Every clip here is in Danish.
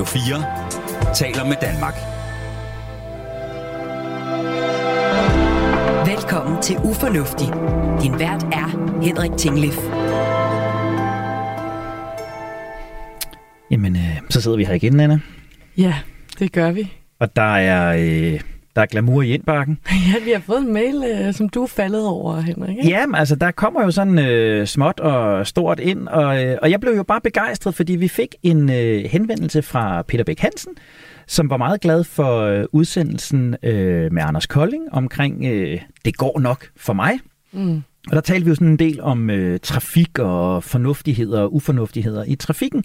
Radio 4 taler med Danmark. Velkommen til Ufornuftig. Din vært er Henrik Tinglif. Jamen, øh, så sidder vi her igen, Anna. Ja, det gør vi. Og der er, øh, der er glamour i indbakken. Ja, vi har fået en mail, øh, som du er faldet over, Henrik. Ikke? Jamen, altså, der kommer jo sådan øh, småt og stort ind, og, øh, og jeg blev jo bare begejstret, fordi vi fik en øh, henvendelse fra Peter Bæk Hansen, som var meget glad for øh, udsendelsen øh, med Anders Kolding omkring øh, Det går nok for mig. Mm. Og der talte vi jo sådan en del om øh, trafik og fornuftigheder og ufornuftigheder i trafikken.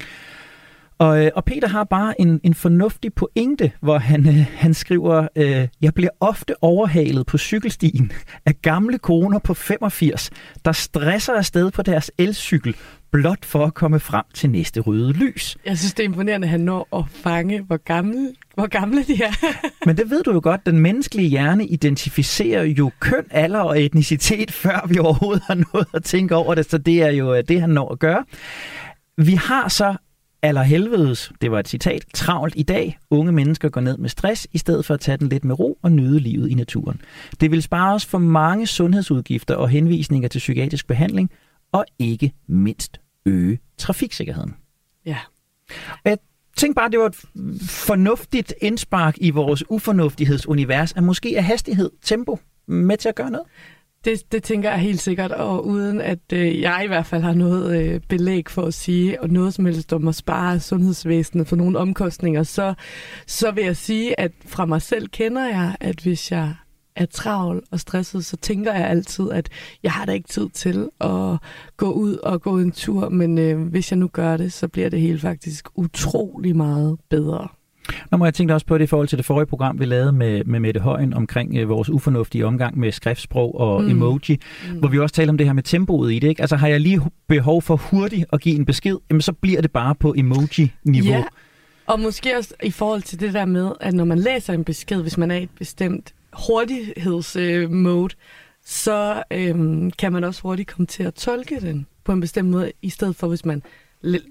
Og, øh, og Peter har bare en, en fornuftig pointe, hvor han, øh, han skriver, øh, jeg bliver ofte overhalet på cykelstien af gamle koner på 85, der stresser afsted på deres elcykel, blot for at komme frem til næste røde lys. Jeg synes, det er imponerende, at han når at fange, hvor gamle, hvor gamle de er. Men det ved du jo godt, den menneskelige hjerne identificerer jo køn, alder og etnicitet, før vi overhovedet har noget at tænke over det, så det er jo det, han når at gøre. Vi har så allerhelvedes, det var et citat, travlt i dag. Unge mennesker går ned med stress, i stedet for at tage den lidt med ro og nyde livet i naturen. Det vil spare os for mange sundhedsudgifter og henvisninger til psykiatrisk behandling, og ikke mindst øge trafiksikkerheden. Ja. Jeg tænkte bare, det var et fornuftigt indspark i vores ufornuftighedsunivers, at måske er hastighed, tempo med til at gøre noget. Det, det tænker jeg helt sikkert, og uden at øh, jeg i hvert fald har noget øh, belæg for at sige, og noget som helst om at spare sundhedsvæsenet for nogle omkostninger, så, så vil jeg sige, at fra mig selv kender jeg, at hvis jeg er travl og stresset, så tænker jeg altid, at jeg har da ikke tid til at gå ud og gå en tur, men øh, hvis jeg nu gør det, så bliver det hele faktisk utrolig meget bedre. Nå må jeg tænke også på det i forhold til det forrige program, vi lavede med, med Mette Højen omkring øh, vores ufornuftige omgang med skriftsprog og mm. emoji, mm. hvor vi også taler om det her med tempoet i det. Ikke? Altså har jeg lige behov for hurtigt at give en besked, jamen, så bliver det bare på emoji-niveau. Ja, og måske også i forhold til det der med, at når man læser en besked, hvis man er i et bestemt hurtighedsmode, øh, så øh, kan man også hurtigt komme til at tolke den på en bestemt måde, i stedet for hvis man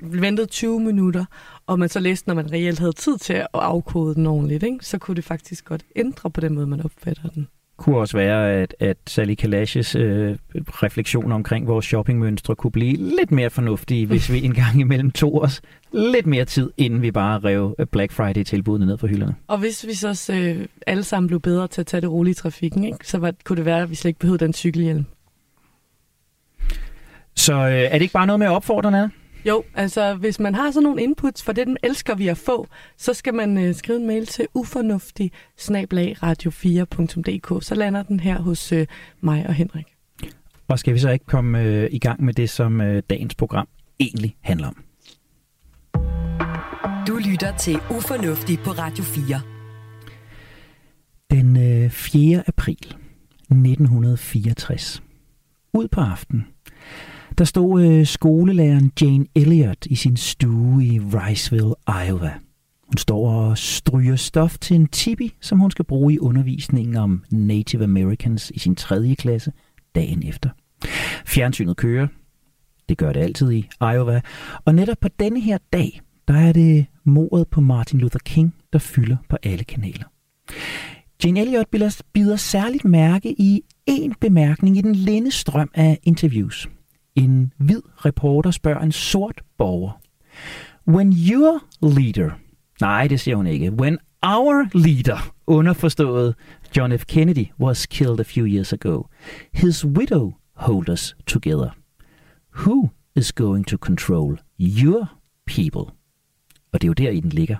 ventede 20 minutter, og man så læste, når man reelt havde tid til at afkode den ordentligt, ikke? så kunne det faktisk godt ændre på den måde, man opfatter den kunne også være, at, at Sally Kalaches øh, refleksioner omkring vores shoppingmønstre kunne blive lidt mere fornuftige, hvis vi en gang imellem tog os lidt mere tid, inden vi bare rev Black Friday-tilbudene ned fra hylderne. Og hvis vi så øh, alle sammen blev bedre til at tage det roligt i trafikken, ikke? så var, kunne det være, at vi slet ikke behøvede den cykelhjelm. Så øh, er det ikke bare noget med at opfordre, Nana? Jo, altså hvis man har sådan nogle inputs, for det den elsker vi at få, så skal man øh, skrive en mail til ufornuftig radio4.dk. Så lander den her hos øh, mig og Henrik. Og skal vi så ikke komme øh, i gang med det, som øh, dagens program egentlig handler om? Du lytter til Ufornuftig på Radio 4. Den øh, 4. april 1964. Ud på aftenen der stod øh, skolelæreren Jane Elliott i sin stue i Riceville, Iowa. Hun står og stryger stof til en tipi, som hun skal bruge i undervisningen om Native Americans i sin tredje klasse dagen efter. Fjernsynet kører. Det gør det altid i Iowa. Og netop på denne her dag, der er det mordet på Martin Luther King, der fylder på alle kanaler. Jane Elliott bider særligt mærke i en bemærkning i den linde strøm af interviews. En hvid reporter spørger en sort borger. When your leader, nej det siger hun ikke, when our leader, underforstået John F. Kennedy, was killed a few years ago, his widow hold us together. Who is going to control your people? Og det er jo der, i den ligger.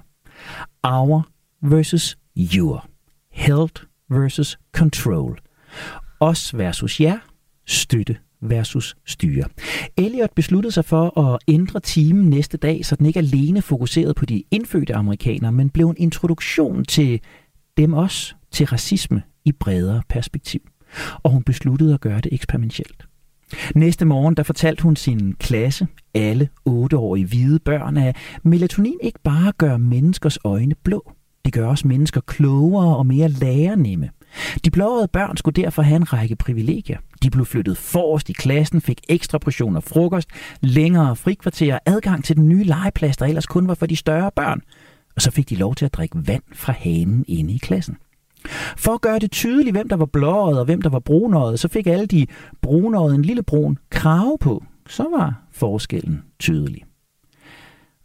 Our versus your. Held versus control. Os versus jer. Støtte versus styre. Elliot besluttede sig for at ændre timen næste dag, så den ikke alene fokuserede på de indfødte amerikanere, men blev en introduktion til dem også, til racisme i bredere perspektiv. Og hun besluttede at gøre det eksperimentelt. Næste morgen der fortalte hun sin klasse, alle otteårige hvide børn, at melatonin ikke bare gør menneskers øjne blå. Det gør også mennesker klogere og mere lærernemme. De blåede børn skulle derfor have en række privilegier. De blev flyttet forrest i klassen, fik ekstra portioner frokost, længere frikvarterer, adgang til den nye legeplads, der ellers kun var for de større børn. Og så fik de lov til at drikke vand fra hanen inde i klassen. For at gøre det tydeligt, hvem der var blåret og hvem der var brunøjet, så fik alle de brunøjet en lille brun krave på. Så var forskellen tydelig.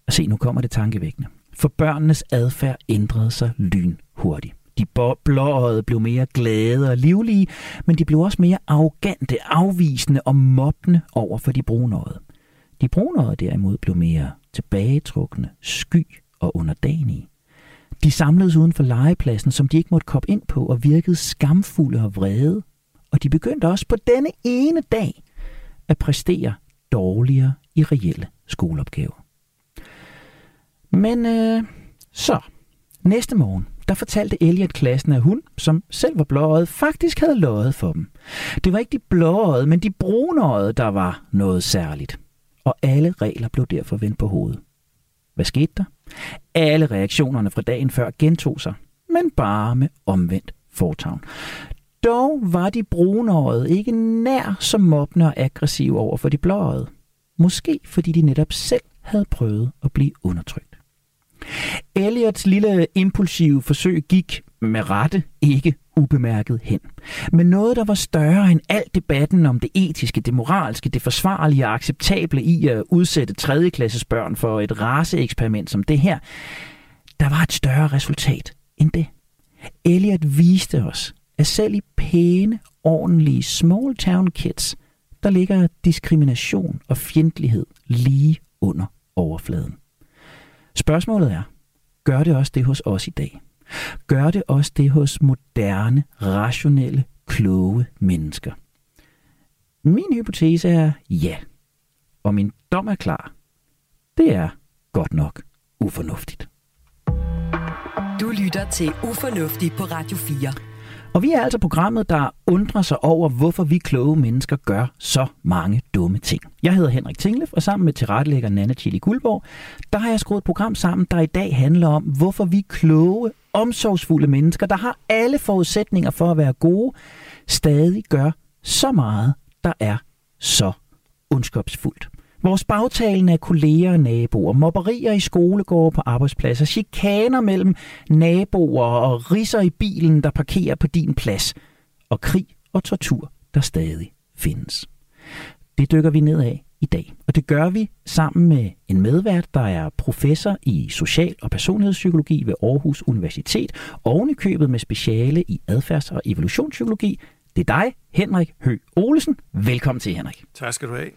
Og se, nu kommer det tankevækkende. For børnenes adfærd ændrede sig lynhurtigt. De blåøjede blev mere glade og livlige, men de blev også mere arrogante, afvisende og mobbende over for de brunøjede. De brunøjede derimod blev mere tilbagetrukne, sky og underdanige. De samledes uden for legepladsen, som de ikke måtte komme ind på, og virkede skamfulde og vrede. Og de begyndte også på denne ene dag at præstere dårligere i reelle skoleopgaver. Men øh, så, næste morgen, der fortalte Elliot klassen, at hun, som selv var blåøjet, faktisk havde løjet for dem. Det var ikke de blåøjede, men de brunøjede, der var noget særligt. Og alle regler blev derfor vendt på hovedet. Hvad skete der? Alle reaktionerne fra dagen før gentog sig, men bare med omvendt fortavn. Dog var de brunøjede ikke nær så mobbende og aggressive over for de blåøjede. Måske fordi de netop selv havde prøvet at blive undertrykt. Elliots lille impulsive forsøg gik med rette ikke ubemærket hen. Men noget, der var større end al debatten om det etiske, det moralske, det forsvarlige og acceptable i at udsætte tredjeklasses børn for et raceeksperiment som det her, der var et større resultat end det. Elliot viste os, at selv i pæne, ordentlige small town kids, der ligger diskrimination og fjendtlighed lige under overfladen. Spørgsmålet er, gør det også det hos os i dag? Gør det også det hos moderne, rationelle, kloge mennesker? Min hypotese er ja. Og min dom er klar. Det er godt nok ufornuftigt. Du lytter til Ufornuftigt på Radio 4. Og vi er altså programmet, der undrer sig over, hvorfor vi kloge mennesker gør så mange dumme ting. Jeg hedder Henrik Tinglef, og sammen med tilrettelægger Nana Chili Guldborg, der har jeg skruet et program sammen, der i dag handler om, hvorfor vi kloge, omsorgsfulde mennesker, der har alle forudsætninger for at være gode, stadig gør så meget, der er så ondskabsfuldt. Vores bagtalen af kolleger og naboer, mobberier i skolegårde på arbejdspladser, chikaner mellem naboer og risser i bilen, der parkerer på din plads, og krig og tortur, der stadig findes. Det dykker vi ned af i dag, og det gør vi sammen med en medvært, der er professor i social- og personlighedspsykologi ved Aarhus Universitet, ovenikøbet købet med speciale i adfærds- og evolutionspsykologi, det er dig, Henrik Hø Olesen. Velkommen til, Henrik. Tak skal du have.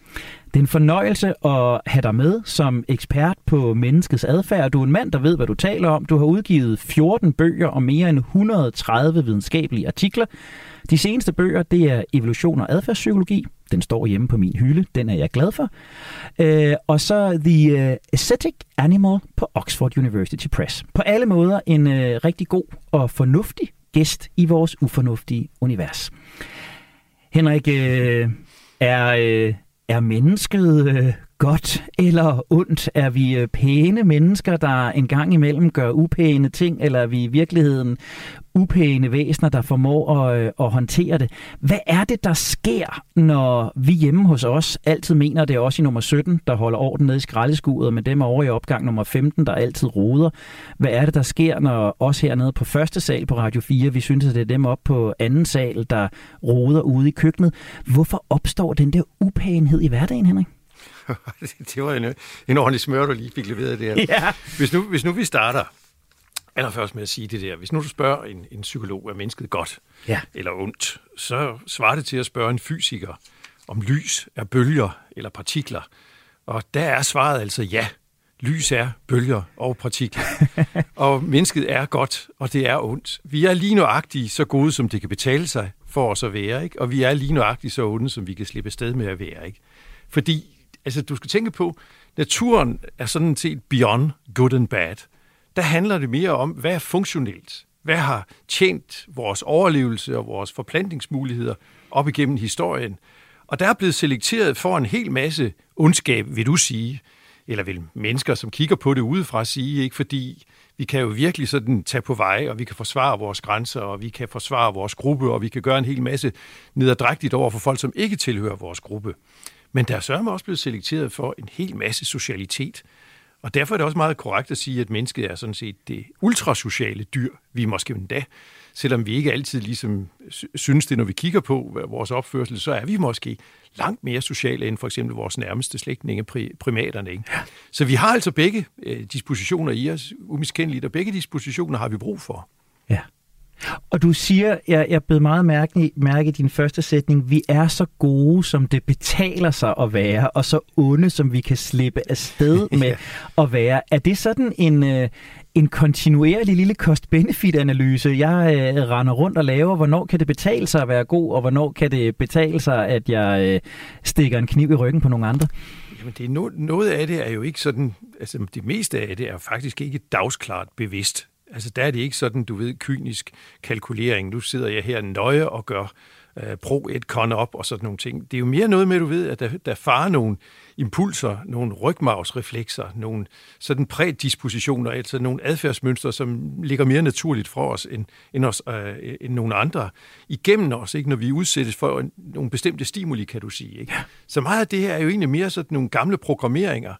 Det er en fornøjelse at have dig med som ekspert på menneskets adfærd. Du er en mand, der ved, hvad du taler om. Du har udgivet 14 bøger og mere end 130 videnskabelige artikler. De seneste bøger, det er Evolution og adfærdspsykologi. Den står hjemme på min hylde. Den er jeg glad for. Øh, og så The uh, Aesthetic Animal på Oxford University Press. På alle måder en uh, rigtig god og fornuftig gæst i vores ufornuftige univers. Henrik, øh, er, øh, er mennesket øh, godt eller ondt? Er vi øh, pæne mennesker, der en gang imellem gør upæne ting, eller er vi i virkeligheden upæne væsener, der formår at, øh, at håndtere det? Hvad er det, der sker, når vi hjemme hos os altid mener, det er os i nummer 17, der holder orden nede i skraldeskuret, men dem er over i opgang nummer 15, der altid roder? Hvad er det, der sker, når os hernede på første sal på Radio 4, vi synes, at det er dem op på anden sal, der roder ude i køkkenet? Hvorfor opstår den der upænhed i hverdagen, Henrik? det var en, en ordentlig smør, du lige fik leveret der. Ja. Hvis, nu, hvis nu vi starter allerførst med at sige det der. Hvis nu du spørger en, en psykolog, er mennesket godt ja. eller ondt, så svarer det til at spørge en fysiker, om lys er bølger eller partikler. Og der er svaret altså ja. Lys er bølger og partikler. og mennesket er godt, og det er ondt. Vi er lige nøjagtigt så gode, som det kan betale sig for os at være, ikke? og vi er lige nøjagtigt så onde, som vi kan slippe sted med at være. Ikke? Fordi altså, du skal tænke på, naturen er sådan set beyond good and bad. Der handler det mere om, hvad er funktionelt? Hvad har tjent vores overlevelse og vores forplantningsmuligheder op igennem historien? Og der er blevet selekteret for en hel masse ondskab, vil du sige, eller vil mennesker, som kigger på det udefra, sige, ikke? fordi vi kan jo virkelig sådan tage på vej, og vi kan forsvare vores grænser, og vi kan forsvare vores gruppe, og vi kan gøre en hel masse nederdrægtigt over for folk, som ikke tilhører vores gruppe. Men der er sørme også blevet selekteret for en hel masse socialitet. Og derfor er det også meget korrekt at sige, at mennesket er sådan set det ultrasociale dyr. Vi er måske endda, selvom vi ikke altid ligesom synes det, når vi kigger på vores opførsel, så er vi måske langt mere sociale end for eksempel vores nærmeste slægtninge, primaterne. Ikke? Så vi har altså begge øh, dispositioner i os, umiskendeligt, og begge dispositioner har vi brug for. Og du siger, jeg, jeg blev meget mærke, mærke i din første sætning, vi er så gode, som det betaler sig at være, og så onde, som vi kan slippe afsted med ja. at være. Er det sådan en, øh, en kontinuerlig lille cost-benefit-analyse, jeg øh, render rundt og laver? Hvornår kan det betale sig at være god, og hvornår kan det betale sig, at jeg øh, stikker en kniv i ryggen på nogle andre? Jamen, det er no, noget af det er jo ikke sådan, altså det meste af det er faktisk ikke dagsklart bevidst. Altså der er det ikke sådan, du ved, kynisk kalkulering. Nu sidder jeg her nøje og gør øh, pro et con op og sådan nogle ting. Det er jo mere noget med, du ved, at der, der farer nogle impulser, nogle rygmavsreflekser, nogle sådan prædispositioner, altså nogle adfærdsmønstre, som ligger mere naturligt for os end, end, os, øh, end nogle andre, igennem os, ikke, når vi udsættes for nogle bestemte stimuli, kan du sige. Ikke? Så meget af det her er jo egentlig mere sådan nogle gamle programmeringer,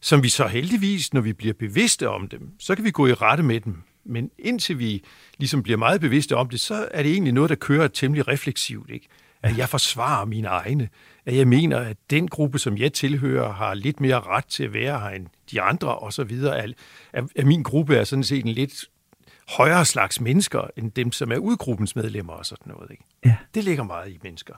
som vi så heldigvis, når vi bliver bevidste om dem, så kan vi gå i rette med dem men indtil vi ligesom bliver meget bevidste om det, så er det egentlig noget, der kører temmelig refleksivt. Ikke? At jeg forsvarer mine egne. At jeg mener, at den gruppe, som jeg tilhører, har lidt mere ret til at være her end de andre, og så videre. At, at min gruppe er sådan set en lidt højere slags mennesker, end dem, som er udgruppens medlemmer og sådan noget. Ikke? Ja. Det ligger meget i mennesker.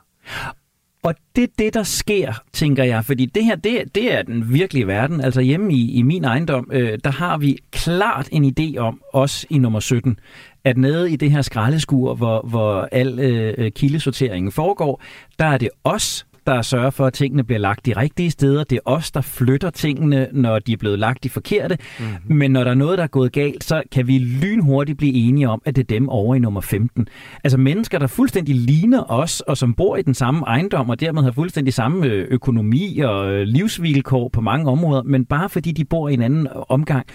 Og det er det, der sker, tænker jeg, fordi det her, det, det er den virkelige verden. Altså hjemme i, i min ejendom, øh, der har vi klart en idé om, os i nummer 17, at nede i det her skraldeskur, hvor, hvor al øh, øh kildesorteringen foregår, der er det os, der sørger for, at tingene bliver lagt de rigtige steder. Det er os, der flytter tingene, når de er blevet lagt de forkerte. Mm-hmm. Men når der er noget, der er gået galt, så kan vi lynhurtigt blive enige om, at det er dem over i nummer 15. Altså mennesker, der fuldstændig ligner os, og som bor i den samme ejendom, og dermed har fuldstændig samme øh, økonomi og øh, livsvilkår på mange områder, men bare fordi de bor i en anden omgang,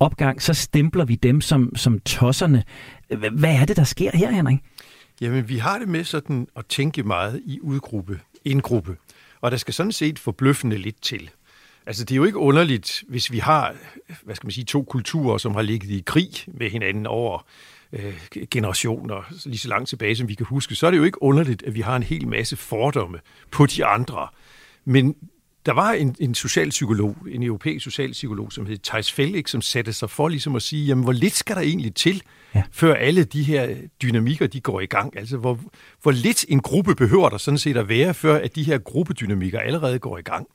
opgang, så stempler vi dem som, som tosserne. Hvad er det, der sker her, Henrik? Jamen, vi har det med sådan at tænke meget i udgruppe indgruppe. Og der skal sådan set forbløffende lidt til. Altså, det er jo ikke underligt, hvis vi har, hvad skal man sige, to kulturer, som har ligget i krig med hinanden over øh, generationer, lige så langt tilbage, som vi kan huske, så er det jo ikke underligt, at vi har en hel masse fordomme på de andre. Men der var en, en socialpsykolog, en europæisk socialpsykolog, som hed Thijs Felix, som satte sig for ligesom at sige, jamen hvor lidt skal der egentlig til, ja. før alle de her dynamikker, de går i gang? Altså hvor, hvor lidt en gruppe behøver der sådan set at være, før at de her gruppedynamikker allerede går i gang.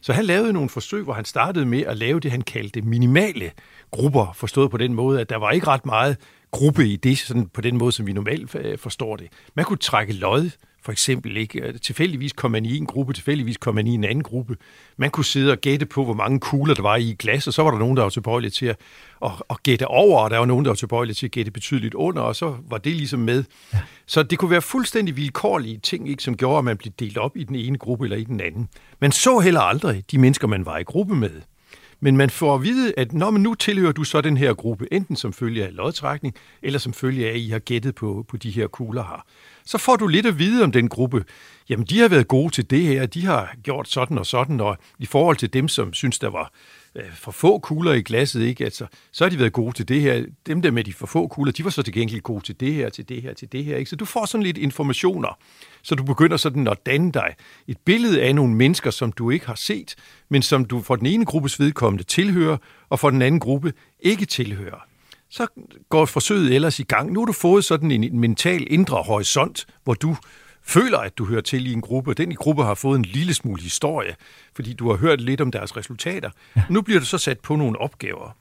Så han lavede nogle forsøg, hvor han startede med at lave det, han kaldte minimale grupper, forstået på den måde, at der var ikke ret meget gruppe i det, sådan på den måde, som vi normalt øh, forstår det. Man kunne trække lod for eksempel ikke. Øh, tilfældigvis kom man i en gruppe, tilfældigvis kom man i en anden gruppe. Man kunne sidde og gætte på, hvor mange kugler der var i et glas, og så var der nogen, der var tilbøjelige til at, at, at gætte over, og der var nogen, der var tilbøjelige til at gætte betydeligt under, og så var det ligesom med. Ja. Så det kunne være fuldstændig vilkårlige ting, ikke, som gjorde, at man blev delt op i den ene gruppe eller i den anden. Man så heller aldrig de mennesker, man var i gruppe med. Men man får at vide, at når man nu tilhører du så den her gruppe, enten som følge af lodtrækning, eller som følge af, at I har gættet på, på de her kugler her så får du lidt at vide om den gruppe. Jamen, de har været gode til det her, de har gjort sådan og sådan, og i forhold til dem, som synes, der var Øh, for få kugler i glasset, ikke? Altså, så har de været gode til det her. Dem der med de for få kugler, de var så til gengæld gode til det her, til det her, til det her. Ikke? Så du får sådan lidt informationer, så du begynder sådan at danne dig et billede af nogle mennesker, som du ikke har set, men som du for den ene gruppes vedkommende tilhører, og for den anden gruppe ikke tilhører så går forsøget ellers i gang. Nu har du fået sådan en mental indre horisont, hvor du føler, at du hører til i en gruppe, og den i gruppe har fået en lille smule historie, fordi du har hørt lidt om deres resultater. Ja. Nu bliver du så sat på nogle opgaver,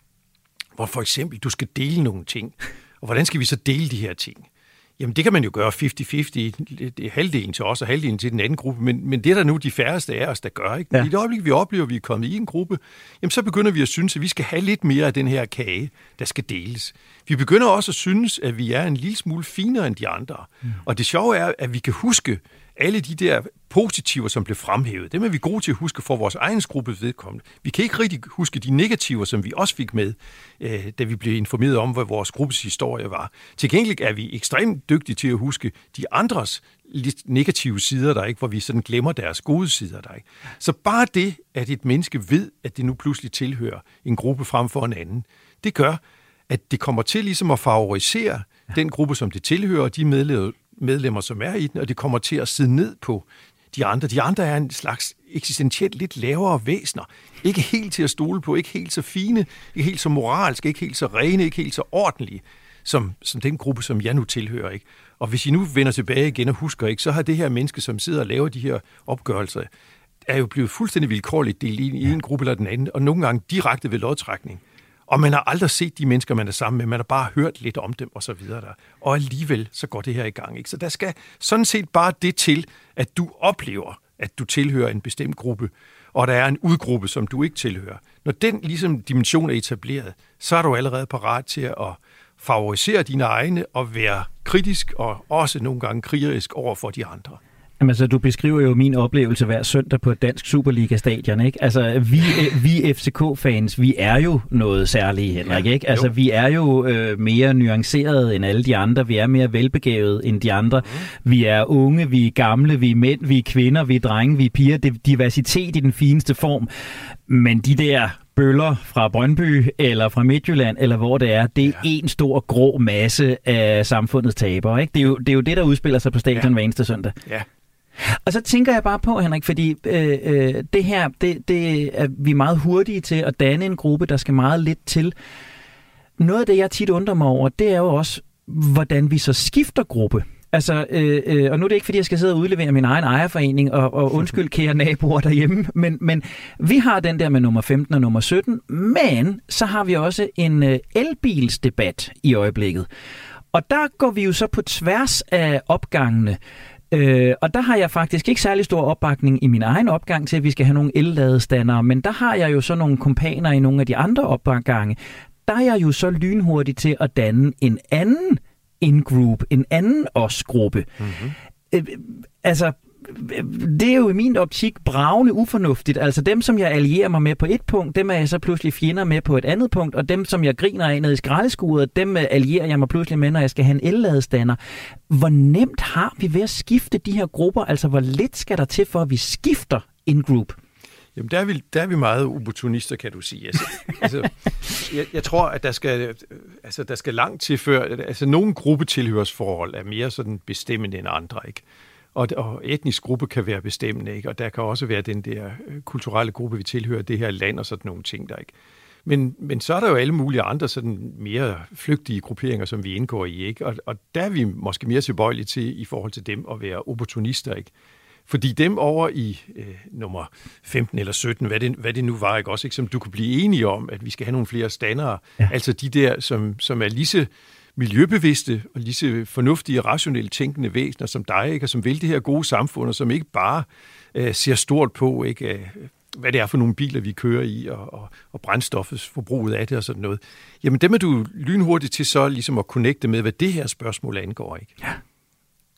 hvor for eksempel du skal dele nogle ting. Og hvordan skal vi så dele de her ting? Jamen, det kan man jo gøre 50-50. Det er halvdelen til os og halvdelen til den anden gruppe, men, men det er der nu de færreste af os, der gør. Ikke? Ja. I det øjeblik, vi oplever, at vi er kommet i en gruppe, jamen, så begynder vi at synes, at vi skal have lidt mere af den her kage, der skal deles. Vi begynder også at synes, at vi er en lille smule finere end de andre. Mm. Og det sjove er, at vi kan huske alle de der positiver, som blev fremhævet, dem er vi gode til at huske for vores egen gruppe vedkommende. Vi kan ikke rigtig huske de negativer, som vi også fik med, øh, da vi blev informeret om, hvad vores gruppes historie var. Til gengæld er vi ekstremt dygtige til at huske de andres lidt negative sider der, ikke, hvor vi sådan glemmer deres gode sider der. Ikke. Så bare det, at et menneske ved, at det nu pludselig tilhører en gruppe frem for en anden, det gør, at det kommer til ligesom at favorisere den gruppe, som det tilhører, og de medlemmer, medlemmer, som er i den, og det kommer til at sidde ned på de andre. De andre er en slags eksistentielt lidt lavere væsener. Ikke helt til at stole på, ikke helt så fine, ikke helt så moralske, ikke helt så rene, ikke helt så ordentlige, som, som den gruppe, som jeg nu tilhører. Ikke? Og hvis I nu vender tilbage igen og husker, ikke, så har det her menneske, som sidder og laver de her opgørelser, er jo blevet fuldstændig vilkårligt delt i en gruppe eller den anden, og nogle gange direkte ved lodtrækning. Og man har aldrig set de mennesker, man er sammen med. Man har bare hørt lidt om dem og så videre. Der. Og alligevel så går det her i gang. Ikke? Så der skal sådan set bare det til, at du oplever, at du tilhører en bestemt gruppe, og der er en udgruppe, som du ikke tilhører. Når den ligesom dimension er etableret, så er du allerede parat til at favorisere dine egne og være kritisk og også nogle gange krigerisk over for de andre. Jamen, altså, du beskriver jo min oplevelse hver søndag på et dansk Superliga-stadion, ikke? Altså, vi, vi FCK-fans, vi er jo noget særligt, Henrik, ja, ikke? Altså, jo. vi er jo øh, mere nuanceret end alle de andre. Vi er mere velbegavet end de andre. Mm. Vi er unge, vi er gamle, vi er mænd, vi er kvinder, vi er drenge, vi er piger. Det er diversitet i den fineste form. Men de der bøller fra Brøndby eller fra Midtjylland, eller hvor det er, det er ja. en stor grå masse af samfundets tabere. Ikke? Det, er jo, det er jo det, der udspiller sig på stadion ja. hver eneste søndag. Ja. Og så tænker jeg bare på, Henrik, fordi øh, øh, det her, det, det er vi meget hurtige til at danne en gruppe, der skal meget lidt til. Noget af det, jeg tit undrer mig over, det er jo også, hvordan vi så skifter gruppe. Altså, øh, øh, og nu er det ikke, fordi jeg skal sidde og udlevere min egen ejerforening, og, og undskyld, kære naboer derhjemme, men, men vi har den der med nummer 15 og nummer 17, men så har vi også en øh, elbilsdebat i øjeblikket. Og der går vi jo så på tværs af opgangene. Øh, og der har jeg faktisk ikke særlig stor opbakning i min egen opgang til, at vi skal have nogle elladestandere, men der har jeg jo så nogle kompaner i nogle af de andre opgange. Der er jeg jo så lynhurtig til at danne en anden in-group, en anden os-gruppe. Mm-hmm. Øh, altså, det er jo i min optik bravende ufornuftigt. Altså dem, som jeg allierer mig med på et punkt, dem er jeg så pludselig fjender med på et andet punkt, og dem, som jeg griner af nede i skraldeskuret, dem allierer jeg mig pludselig med, når jeg skal have en elladestander. Hvor nemt har vi ved at skifte de her grupper? Altså, hvor lidt skal der til for, at vi skifter en group? Jamen, der er vi, der er vi meget opportunister, kan du sige. Altså, altså, jeg, jeg tror, at der skal, altså, der skal langt til før... Altså, nogle gruppetilhørsforhold er mere sådan bestemmende end andre, ikke? Og, og etnisk gruppe kan være bestemmende, ikke? Og der kan også være den der øh, kulturelle gruppe, vi tilhører, det her land og sådan nogle ting, der ikke? Men, men så er der jo alle mulige andre sådan mere flygtige grupperinger, som vi indgår i, ikke? Og, og der er vi måske mere tilbøjelige til, i forhold til dem, at være opportunister, ikke? Fordi dem over i øh, nummer 15 eller 17, hvad det, hvad det nu var, ikke også, ikke, som du kunne blive enige om, at vi skal have nogle flere standere, ja. altså de der, som, som er lige så miljøbevidste og lige så fornuftige og rationelt tænkende væsener som dig, ikke, og som vil det her gode samfund, og som ikke bare øh, ser stort på, ikke, øh, hvad det er for nogle biler, vi kører i, og, og, og brændstoffets forbruget af det og sådan noget. Jamen dem er du lynhurtigt til så ligesom at connecte med, hvad det her spørgsmål angår. Ikke? Ja.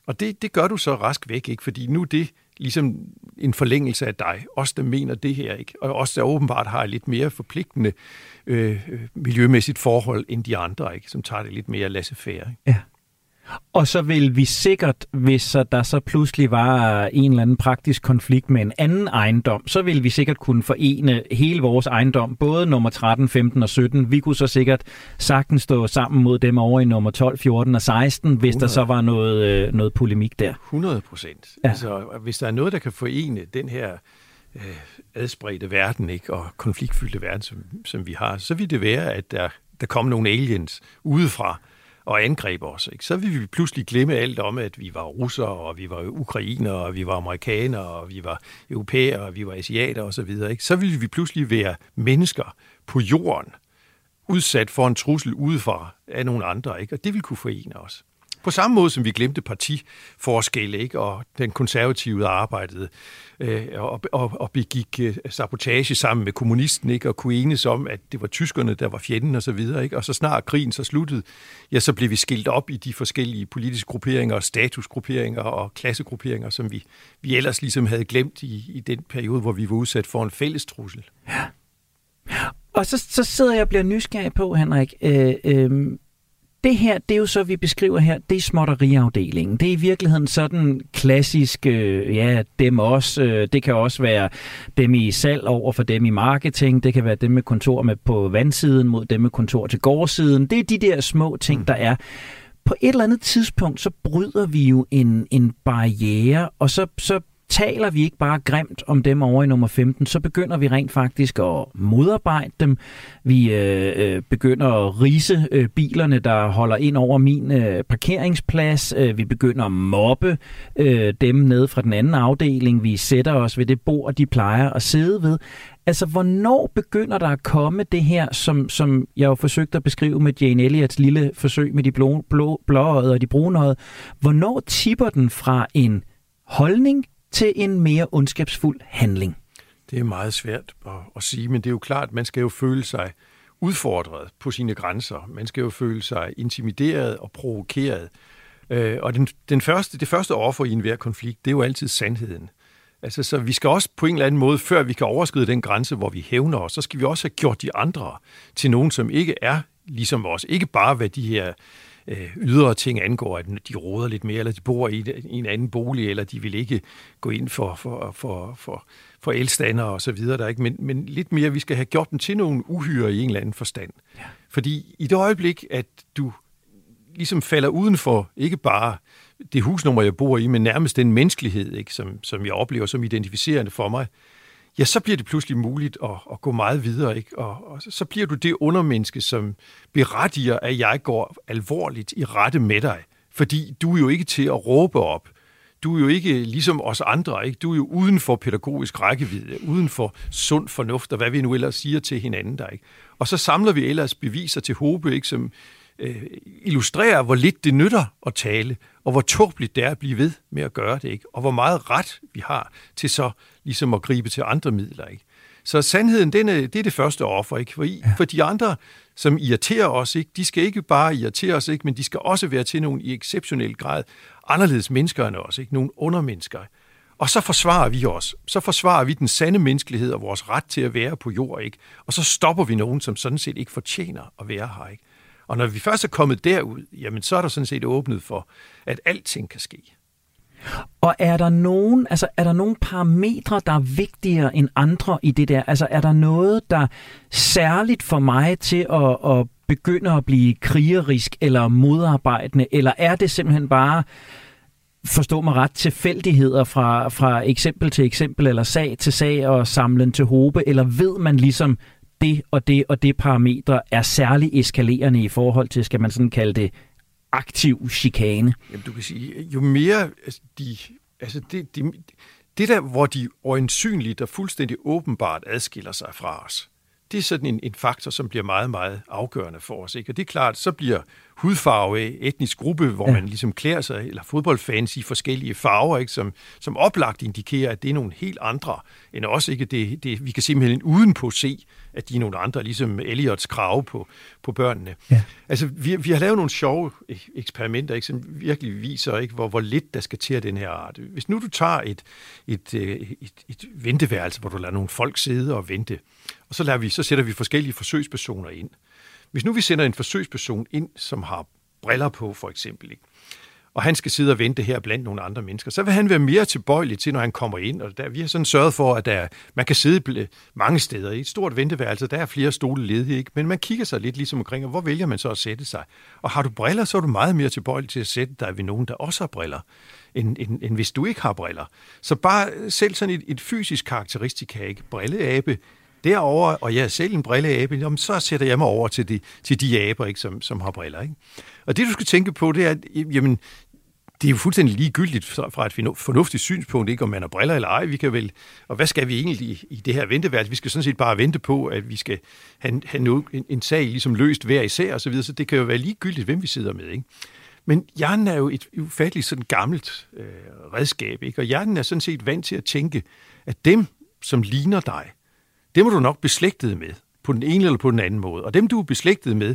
Og det, det gør du så rask væk, ikke? fordi nu det ligesom en forlængelse af dig. Os, der mener det her, ikke? og os, der åbenbart har et lidt mere forpligtende øh, øh miljømæssigt forhold end de andre, ikke? som tager det lidt mere laissez-faire. Ja. Og så vil vi sikkert, hvis der så pludselig var en eller anden praktisk konflikt med en anden ejendom, så vil vi sikkert kunne forene hele vores ejendom, både nummer 13, 15 og 17. Vi kunne så sikkert sagtens stå sammen mod dem over i nummer 12, 14 og 16, hvis 100. der så var noget, øh, noget polemik der. 100 procent. Ja. Altså, hvis der er noget, der kan forene den her øh, adspredte verden ikke, og konfliktfyldte verden, som, som vi har, så vil det være, at der, der kommer nogle aliens udefra, og angreb os. Ikke? Så ville vi pludselig glemme alt om, at vi var russere, og vi var ukrainere, og vi var amerikanere, og vi var europæere, og vi var asiater osv. Så, så ville vi pludselig være mennesker på jorden, udsat for en trussel udefra af nogle andre, ikke? og det ville kunne forene os. På samme måde som vi glemte partiforskelle, ikke? og den konservative arbejdede øh, og, og, og begik øh, sabotage sammen med kommunisten, ikke? og kunne enes om, at det var tyskerne, der var fjenden og så videre. Ikke? Og så snart krigen så sluttede, ja, så blev vi skilt op i de forskellige politiske grupperinger, statusgrupperinger og klassegrupperinger, som vi, vi ellers ligesom havde glemt i, i den periode, hvor vi var udsat for en fælles trussel. Ja. Og så, så sidder jeg og bliver nysgerrig på, Henrik, øh, øh, det her, det er jo så, vi beskriver her, det er småtteriafdelingen. Det er i virkeligheden sådan klassisk, øh, ja, dem også. Øh, det kan også være dem i salg over for dem i marketing. Det kan være dem med kontor med på vandsiden mod dem med kontor til gårdsiden. Det er de der små ting, mm. der er. På et eller andet tidspunkt, så bryder vi jo en, en barriere, og så, så taler vi ikke bare grimt om dem over i nummer 15, så begynder vi rent faktisk at modarbejde dem. Vi øh, øh, begynder at rise øh, bilerne, der holder ind over min øh, parkeringsplads. Øh, vi begynder at mobbe øh, dem ned fra den anden afdeling. Vi sætter os ved det bord, de plejer at sidde ved. Altså, hvornår begynder der at komme det her, som, som jeg jo forsøgte at beskrive med Jane Elliots lille forsøg med de blå, blå, blåøjede og de brunøjede? Hvornår tipper den fra en holdning til en mere ondskabsfuld handling? Det er meget svært at, at sige, men det er jo klart, man skal jo føle sig udfordret på sine grænser. Man skal jo føle sig intimideret og provokeret. Øh, og den, den første, det første offer i enhver konflikt, det er jo altid sandheden. Altså, så vi skal også på en eller anden måde, før vi kan overskride den grænse, hvor vi hævner os, så skal vi også have gjort de andre til nogen, som ikke er ligesom os. Ikke bare hvad de her øh, ydre ting angår, at de råder lidt mere, eller de bor i, i en anden bolig, eller de vil ikke gå ind for, for, for, for, for elstander og så videre. Der, ikke? Men, men lidt mere, vi skal have gjort dem til nogle uhyre i en eller anden forstand. Ja. Fordi i det øjeblik, at du ligesom falder uden for ikke bare det husnummer, jeg bor i, men nærmest den menneskelighed, ikke? Som, som jeg oplever som identificerende for mig, ja, så bliver det pludselig muligt at, at gå meget videre. Ikke? Og, og så bliver du det undermenneske, som berettiger, at jeg går alvorligt i rette med dig. Fordi du er jo ikke til at råbe op. Du er jo ikke ligesom os andre. Ikke? Du er jo uden for pædagogisk rækkevidde, uden for sund fornuft, og hvad vi nu ellers siger til hinanden der. Ikke? Og så samler vi ellers beviser til håbe, ikke? som øh, illustrerer, hvor lidt det nytter at tale, og hvor tåbeligt det er at blive ved med at gøre det, ikke? og hvor meget ret vi har til så ligesom at gribe til andre midler. Ikke? Så sandheden, den er, det er det første offer, ikke? For, ja. for de andre, som irriterer os, ikke? de skal ikke bare irritere os, ikke? men de skal også være til nogle i exceptionel grad anderledes mennesker end os, ikke? nogle undermennesker. Og så forsvarer vi os. Så forsvarer vi den sande menneskelighed og vores ret til at være på jord, ikke? Og så stopper vi nogen, som sådan set ikke fortjener at være her, ikke? Og når vi først er kommet derud, jamen så er der sådan set åbnet for, at alting kan ske. Og er der nogen, altså er der nogen parametre, der er vigtigere end andre i det der? Altså er der noget, der særligt for mig til at, at begynde at blive krigerisk eller modarbejdende, eller er det simpelthen bare forstå mig ret, tilfældigheder fra, fra eksempel til eksempel, eller sag til sag og samlen til håbe, eller ved man ligesom, det og det og det parametre er særlig eskalerende i forhold til, skal man sådan kalde det, aktiv chikane? Jamen, du kan sige, jo mere altså, de, altså det, de, det der, hvor de øjensynligt og fuldstændig åbenbart adskiller sig fra os, det er sådan en, en faktor, som bliver meget, meget afgørende for os. Ikke? Og det er klart, så bliver hudfarve, etnisk gruppe, hvor ja. man ligesom klæder sig, eller fodboldfans i forskellige farver, ikke? Som, som oplagt indikerer, at det er nogle helt andre end os. Ikke? Det, det, vi kan simpelthen udenpå se, at de er nogle andre, ligesom Elliots krav på, på børnene. Ja. Altså, vi, vi har lavet nogle sjove eksperimenter, ikke? som virkelig viser, ikke? Hvor, hvor lidt der skal til af den her art. Hvis nu du tager et, et, et, et, et venteværelse, hvor du lader nogle folk sidde og vente, og så, lader vi, så sætter vi forskellige forsøgspersoner ind. Hvis nu vi sender en forsøgsperson ind, som har briller på, for eksempel, ikke? Og han skal sidde og vente her blandt nogle andre mennesker, så vil han være mere tilbøjelig til, når han kommer ind. Og der, vi har sådan sørget for, at der, man kan sidde mange steder i et stort venteværelse. Der er flere stole ledige, ikke? men man kigger sig lidt ligesom omkring, og hvor vælger man så at sætte sig? Og har du briller, så er du meget mere tilbøjelig til at sætte dig ved nogen, der også har briller, end, end, end hvis du ikke har briller. Så bare selv sådan et, et fysisk karakteristika, ikke? Brilleabe, derover og jeg er selv en brilleabe, jamen, så sætter jeg mig over til de, til de aber, ikke, som, som har briller. Ikke? Og det, du skal tænke på, det er, at jamen, det er jo fuldstændig ligegyldigt fra et fornuftigt synspunkt, ikke om man har briller eller ej. Vi kan vel, og hvad skal vi egentlig i, i det her venteværelse? Vi skal sådan set bare vente på, at vi skal have, have noget, en, en sag ligesom løst hver især og så videre, så det kan jo være ligegyldigt, hvem vi sidder med. Ikke? Men hjernen er jo et ufatteligt sådan gammelt øh, redskab, ikke? og hjernen er sådan set vant til at tænke, at dem, som ligner dig, dem er du nok beslægtet med, på den ene eller på den anden måde. Og dem, du er beslægtet med,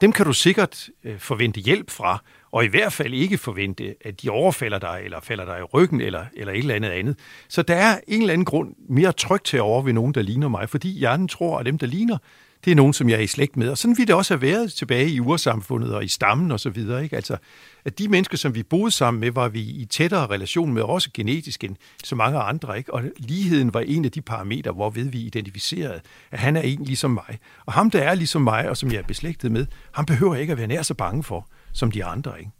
dem kan du sikkert øh, forvente hjælp fra, og i hvert fald ikke forvente, at de overfalder dig, eller falder dig i ryggen, eller, eller et eller andet andet. Så der er en eller anden grund mere trygt til over ved nogen, der ligner mig, fordi hjernen tror, at dem, der ligner, det er nogen, som jeg er i slægt med. Og sådan vil det også have været tilbage i ursamfundet og i stammen og så videre. Ikke? Altså, at de mennesker, som vi boede sammen med, var vi i tættere relation med, også genetisk end så mange andre. Ikke? Og ligheden var en af de parametre, hvorved vi identificerede, at han er en ligesom mig. Og ham, der er ligesom mig, og som jeg er beslægtet med, ham behøver ikke at være nær så bange for, som de andre. Ikke?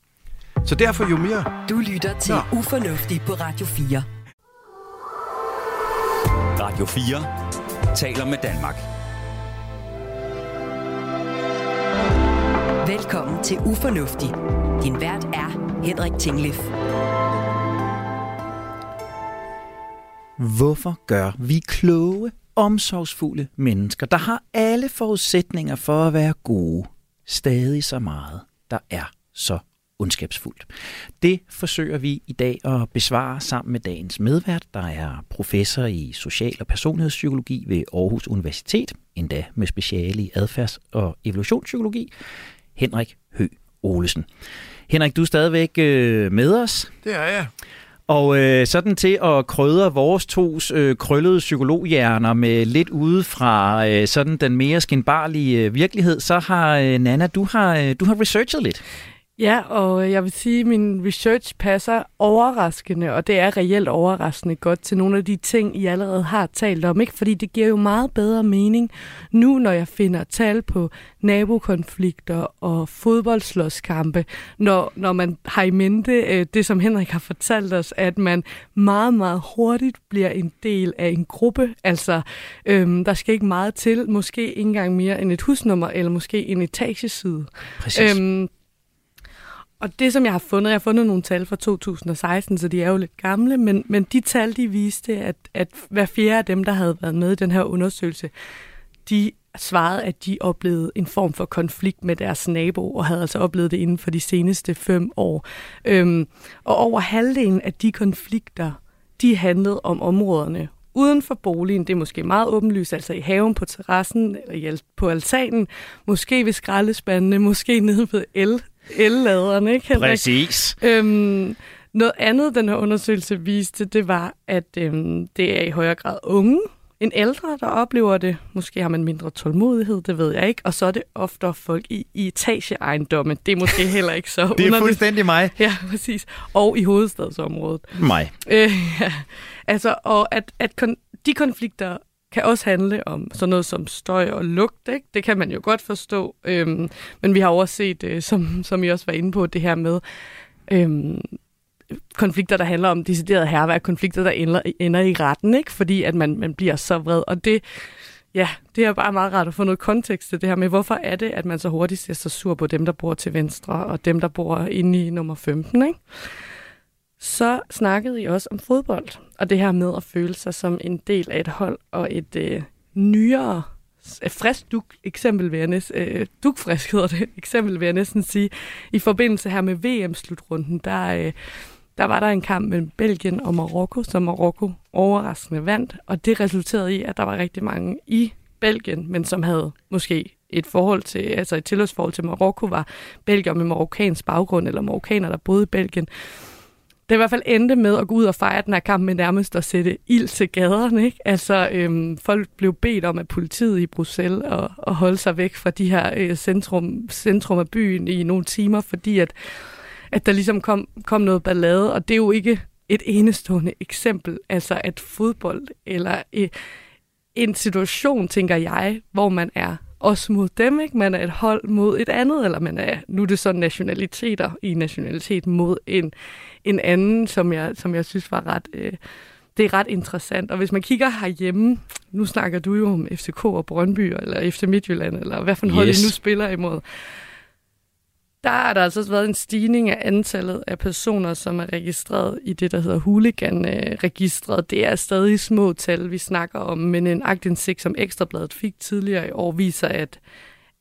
Så derfor jo mere... Du lytter til Nå. Ufornuftig på Radio 4. Radio 4 taler med Danmark. Velkommen til Ufornuftig. Din vært er Henrik Tinglif. Hvorfor gør vi kloge, omsorgsfulde mennesker, der har alle forudsætninger for at være gode, stadig så meget, der er så ondskabsfuldt. Det forsøger vi i dag at besvare sammen med dagens medvært, der er professor i social- og personlighedspsykologi ved Aarhus Universitet, endda med speciale i adfærds- og evolutionspsykologi, Henrik Hø Olesen. Henrik, du er stadigvæk øh, med os. Det er jeg. Og øh, sådan til at krydre vores tos øh, krøllede psykologhjerner med lidt ude fra øh, sådan den mere skinbarlige øh, virkelighed, så har øh, Nana, du har, øh, du har researchet lidt. Ja, og jeg vil sige, at min research passer overraskende, og det er reelt overraskende godt til nogle af de ting, I allerede har talt om. Ikke? Fordi det giver jo meget bedre mening nu, når jeg finder tal på nabokonflikter og fodboldslåskampe, når, når man har i mente øh, det, som Henrik har fortalt os, at man meget, meget hurtigt bliver en del af en gruppe. Altså, øhm, der skal ikke meget til, måske ikke engang mere end et husnummer, eller måske en etageside. Præcis. Øhm, og det, som jeg har fundet, jeg har fundet nogle tal fra 2016, så de er jo lidt gamle, men, men de tal, de viste, at, at hver fjerde af dem, der havde været med i den her undersøgelse, de svarede, at de oplevede en form for konflikt med deres nabo, og havde altså oplevet det inden for de seneste fem år. Øhm, og over halvdelen af de konflikter, de handlede om områderne uden for boligen. Det er måske meget åbenlyst, altså i haven, på terrassen, eller på altanen, måske ved skraldespandene, måske nede ved el elladeren, ikke Henrik? Præcis. Øhm, noget andet, den her undersøgelse viste, det var, at øhm, det er i højere grad unge end ældre, der oplever det. Måske har man mindre tålmodighed, det ved jeg ikke. Og så er det ofte folk i, i etageejendomme. Det er måske heller ikke så Det er fuldstændig mig. Ja, præcis. Og i hovedstadsområdet. Mig. Øh, ja. Altså, og at, at kon- de konflikter kan også handle om sådan noget som støj og lugt. Ikke? Det kan man jo godt forstå. Øhm, men vi har også set, øh, som, som I også var inde på, det her med øhm, konflikter, der handler om decideret herværk, konflikter, der ender, ender i retten, ikke? fordi at man, man bliver så vred. Og det, ja, det er bare meget rart at få noget kontekst til det her med, hvorfor er det, at man så hurtigt ser så sur på dem, der bor til venstre, og dem, der bor inde i nummer 15. Ikke? Så snakkede I også om fodbold, og det her med at føle sig som en del af et hold, og et øh, nyere, øh, frisk duk, eksempel vil jeg næsten, øh, dukfrisk hedder det, eksempel vil jeg næsten sige, i forbindelse her med VM-slutrunden, der, øh, der var der en kamp mellem Belgien og Marokko, som Marokko overraskende vandt, og det resulterede i, at der var rigtig mange i Belgien, men som havde måske et forhold til, altså et tilhørsforhold til Marokko, var belgier med marokkansk baggrund, eller marokkaner, der boede i Belgien, det i hvert fald endte med at gå ud og fejre den her kamp med nærmest at sætte ild til gaderne. Ikke? Altså, øhm, folk blev bedt om af politiet i Bruxelles at, at holde sig væk fra de her øh, centrum, centrum af byen i nogle timer, fordi at, at der ligesom kom, kom noget ballade, og det er jo ikke et enestående eksempel, altså at fodbold eller øh, en situation, tænker jeg, hvor man er også mod dem, ikke? Man er et hold mod et andet, eller man er, nu er det så nationaliteter i nationalitet mod en, en anden, som jeg, som jeg synes var ret... Øh, det er ret interessant. Og hvis man kigger herhjemme, nu snakker du jo om FCK og Brøndby, eller FC Midtjylland, eller hvad for en yes. hold I nu spiller imod. Der har der altså været en stigning af antallet af personer, som er registreret i det, der hedder hooligan-registret. Det er stadig små tal, vi snakker om, men en agtindsigt, som Ekstrabladet fik tidligere i år, viser, at,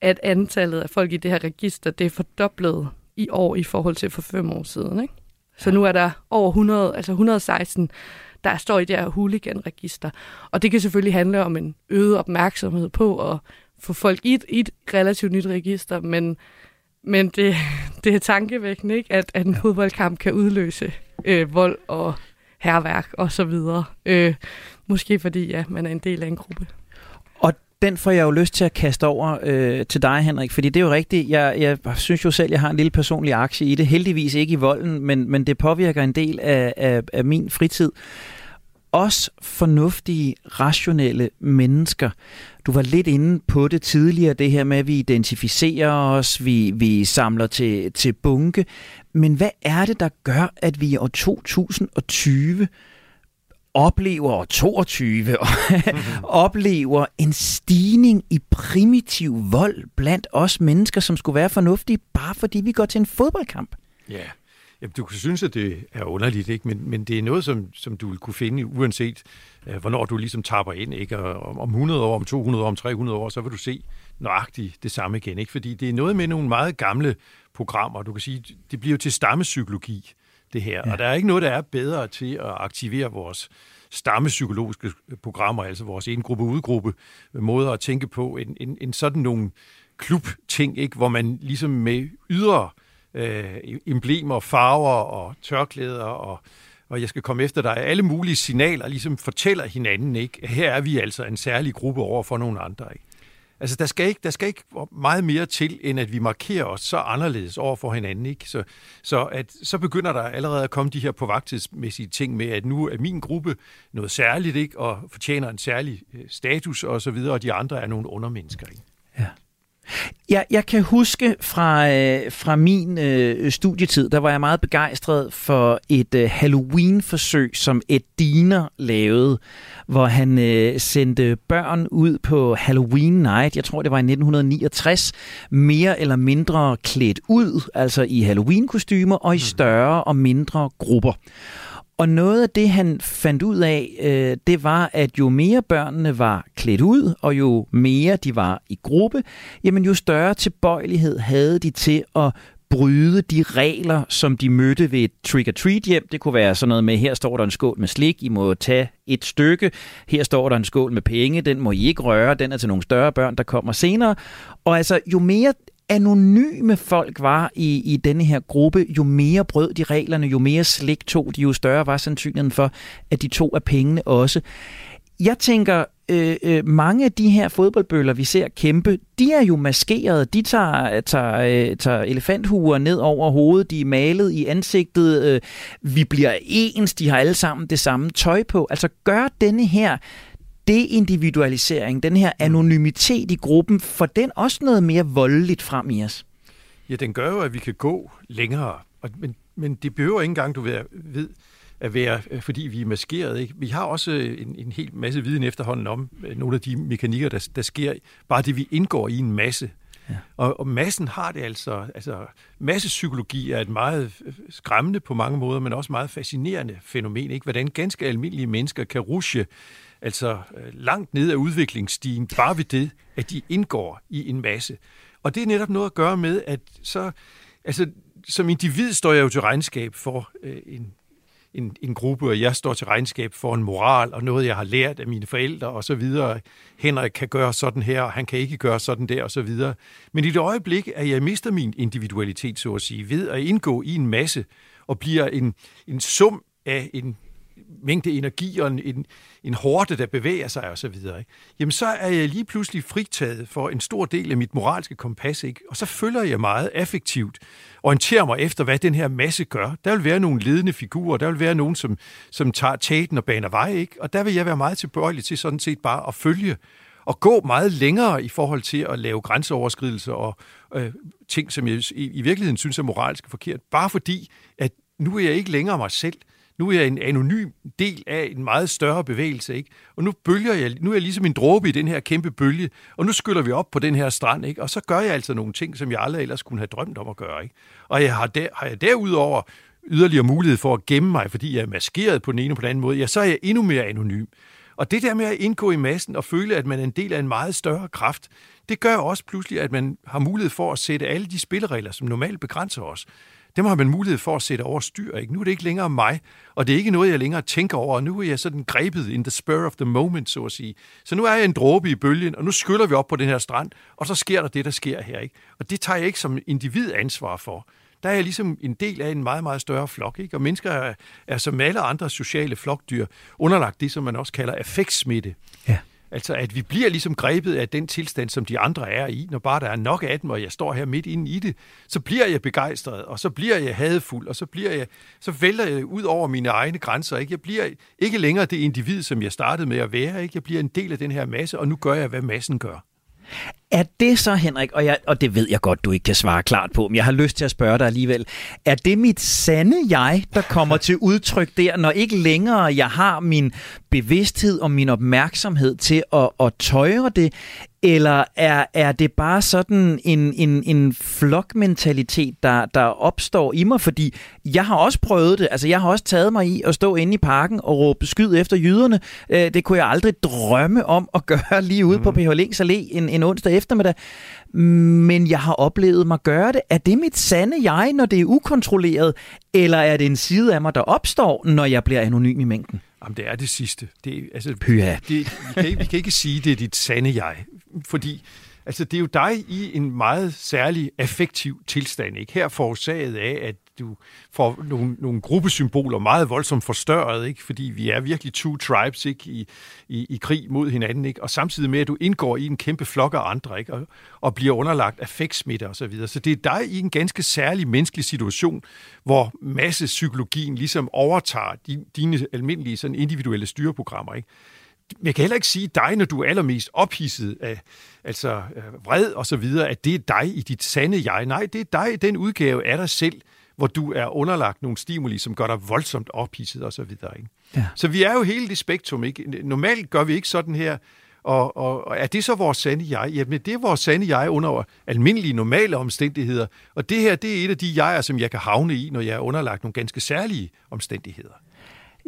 at antallet af folk i det her register, det er fordoblet i år i forhold til for fem år siden. Ikke? Så nu er der over 100, altså 116, der står i det her hooligan-register. Og det kan selvfølgelig handle om en øget opmærksomhed på at få folk i et, i et relativt nyt register, men, men det, det er tankevækkende, ikke? At, at en fodboldkamp kan udløse øh, vold og herværk og så videre. Øh, måske fordi, ja, man er en del af en gruppe. Og den får jeg jo lyst til at kaste over øh, til dig, Henrik, fordi det er jo rigtigt. Jeg, jeg synes jo selv, jeg har en lille personlig aktie i det. Heldigvis ikke i volden, men, men det påvirker en del af, af, af min fritid os fornuftige, rationelle mennesker. Du var lidt inde på det tidligere, det her med, at vi identificerer os, vi, vi samler til, til bunke. Men hvad er det, der gør, at vi i år 2020 oplever, og 22 mm-hmm. oplever en stigning i primitiv vold blandt os mennesker, som skulle være fornuftige, bare fordi vi går til en fodboldkamp? Ja, Jamen, du kan synes, at det er underligt, ikke? Men, men det er noget, som, som du vil kunne finde, uanset uh, hvornår du ligesom tapper ind. Ikke? Og om, om 100 år, om 200 år, om 300 år, så vil du se nøjagtigt det samme igen. Ikke? Fordi det er noget med nogle meget gamle programmer. Du kan sige, det bliver jo til stammepsykologi, det her. Ja. Og der er ikke noget, der er bedre til at aktivere vores stammepsykologiske programmer, altså vores indgruppe-udgruppe måder at tænke på, en, en, en sådan nogle klubting, ikke? hvor man ligesom med ydre øh, Øh, emblemer, farver og tørklæder og og jeg skal komme efter dig. Alle mulige signaler ligesom fortæller hinanden, ikke? Her er vi altså en særlig gruppe over for nogle andre, ikke? Altså, der skal, ikke, der skal ikke meget mere til, end at vi markerer os så anderledes over for hinanden. Ikke? Så, så, at, så begynder der allerede at komme de her påvagtidsmæssige ting med, at nu er min gruppe noget særligt, ikke? og fortjener en særlig øh, status og så videre, og de andre er nogle undermennesker. Ikke? Ja. Jeg, jeg kan huske fra, øh, fra min øh, studietid, der var jeg meget begejstret for et øh, Halloween-forsøg, som Ed Diner lavede, hvor han øh, sendte børn ud på Halloween Night, jeg tror det var i 1969, mere eller mindre klædt ud, altså i Halloween-kostymer og i mm. større og mindre grupper. Og noget af det, han fandt ud af, øh, det var, at jo mere børnene var klædt ud, og jo mere de var i gruppe, jamen jo større tilbøjelighed havde de til at bryde de regler, som de mødte ved et trick-or-treat hjem. Det kunne være sådan noget med, her står der en skål med slik, I må tage et stykke. Her står der en skål med penge, den må I ikke røre, den er til nogle større børn, der kommer senere. Og altså, jo mere anonyme folk var i, i denne her gruppe, jo mere brød de reglerne, jo mere slik tog de, jo større var sandsynligheden for, at de tog af pengene også. Jeg tænker, øh, øh, mange af de her fodboldbøller, vi ser kæmpe, de er jo maskeret. De tager, tager, øh, tager elefanthuer ned over hovedet, de er malet i ansigtet, øh, vi bliver ens, de har alle sammen det samme tøj på. Altså gør denne her deindividualisering, den her mm. anonymitet i gruppen, for den også noget mere voldeligt frem i os? Ja, den gør jo, at vi kan gå længere. Men, men det behøver ikke engang, du ved, ved at være, fordi vi er maskeret. Ikke? Vi har også en, en hel masse viden efterhånden om øh, nogle af de mekanikker, der, der sker. Bare det, vi indgår i en masse. Ja. Og, og massen har det altså, altså massepsykologi er et meget øh, skræmmende på mange måder, men også meget fascinerende fænomen, ikke? Hvordan ganske almindelige mennesker kan rushe altså øh, langt ned af udviklingsstigen, bare ved det, at de indgår i en masse. Og det er netop noget at gøre med, at så, altså, som individ står jeg jo til regnskab for øh, en, en, en gruppe, og jeg står til regnskab for en moral, og noget, jeg har lært af mine forældre, og så videre. Henrik kan gøre sådan her, og han kan ikke gøre sådan der, og så videre. Men i det øjeblik, at jeg mister min individualitet, så at sige, ved at indgå i en masse, og bliver en, en sum af en mængde energi og en, en hårde, der bevæger sig og så videre, ikke? jamen så er jeg lige pludselig fritaget for en stor del af mit moralske kompas, ikke? og så følger jeg meget affektivt, orienterer mig efter, hvad den her masse gør. Der vil være nogle ledende figurer, der vil være nogen, som, som tager tæten og baner vej, ikke? og der vil jeg være meget tilbøjelig til sådan set bare at følge og gå meget længere i forhold til at lave grænseoverskridelser og øh, ting, som jeg i, i virkeligheden synes er moralsk forkert, bare fordi, at nu er jeg ikke længere mig selv. Nu er jeg en anonym del af en meget større bevægelse, ikke? Og nu bølger jeg, nu er jeg ligesom en dråbe i den her kæmpe bølge, og nu skyller vi op på den her strand, ikke? Og så gør jeg altså nogle ting, som jeg aldrig ellers kunne have drømt om at gøre, ikke? Og jeg har, der, har jeg derudover yderligere mulighed for at gemme mig, fordi jeg er maskeret på den ene og på den anden måde, ja, så er jeg endnu mere anonym. Og det der med at indgå i massen og føle, at man er en del af en meget større kraft, det gør også pludselig, at man har mulighed for at sætte alle de spilleregler, som normalt begrænser os, dem har man mulighed for at sætte over styr. Ikke? Nu er det ikke længere mig, og det er ikke noget, jeg længere tænker over. Nu er jeg sådan grebet in the spur of the moment, så at sige. Så nu er jeg en dråbe i bølgen, og nu skyller vi op på den her strand, og så sker der det, der sker her. Ikke? Og det tager jeg ikke som individ ansvar for der er jeg ligesom en del af en meget, meget større flok. Ikke? Og mennesker er, er som alle andre sociale flokdyr underlagt det, som man også kalder affektsmitte. Ja. Altså, at vi bliver ligesom grebet af den tilstand, som de andre er i. Når bare der er nok af dem, og jeg står her midt inde i det, så bliver jeg begejstret, og så bliver jeg hadefuld, og så, bliver jeg, så vælter jeg ud over mine egne grænser. Ikke? Jeg bliver ikke længere det individ, som jeg startede med at være. Ikke? Jeg bliver en del af den her masse, og nu gør jeg, hvad massen gør. Er det så, Henrik, og, jeg, og det ved jeg godt, du ikke kan svare klart på, men jeg har lyst til at spørge dig alligevel. Er det mit sande jeg, der kommer til udtryk der, når ikke længere jeg har min bevidsthed og min opmærksomhed til at, at tøjre det, eller er, er det bare sådan en, en, en flokmentalitet, der, der opstår i mig? Fordi jeg har også prøvet det. Altså, jeg har også taget mig i at stå inde i parken og råbe skyd efter jyderne. Øh, det kunne jeg aldrig drømme om at gøre lige ude mm. på PH Links Allé en, en onsdag eftermiddag. Men jeg har oplevet mig gøre det. Er det mit sande jeg, når det er ukontrolleret? Eller er det en side af mig, der opstår, når jeg bliver anonym i mængden? Jamen, det er det sidste. Det, altså, Pyha. Det, vi, kan ikke, vi kan ikke sige, det er dit sande jeg. Fordi altså, det er jo dig i en meget særlig affektiv tilstand. Ikke? Her forårsaget af, at du får nogle, nogle gruppesymboler meget voldsomt forstørret, ikke? fordi vi er virkelig two tribes ikke? I, i, i krig mod hinanden, ikke? og samtidig med, at du indgår i en kæmpe flok af andre, ikke? Og, og bliver underlagt affektsmitte osv. Så, videre. så det er dig i en ganske særlig menneskelig situation, hvor massepsykologien ligesom overtager din, dine almindelige sådan individuelle styreprogrammer. Ikke? jeg kan heller ikke sige dig, når du er allermest ophidset af, altså øh, vred og så videre, at det er dig i dit sande jeg. Nej, det er dig i den udgave af dig selv, hvor du er underlagt nogle stimuli, som gør dig voldsomt ophidset og så videre. Ikke? Ja. Så vi er jo hele det spektrum. Ikke? Normalt gør vi ikke sådan her, og, og, og er det så vores sande jeg? Jamen, det er vores sande jeg under almindelige, normale omstændigheder. Og det her, det er et af de jeger, som jeg kan havne i, når jeg er underlagt nogle ganske særlige omstændigheder.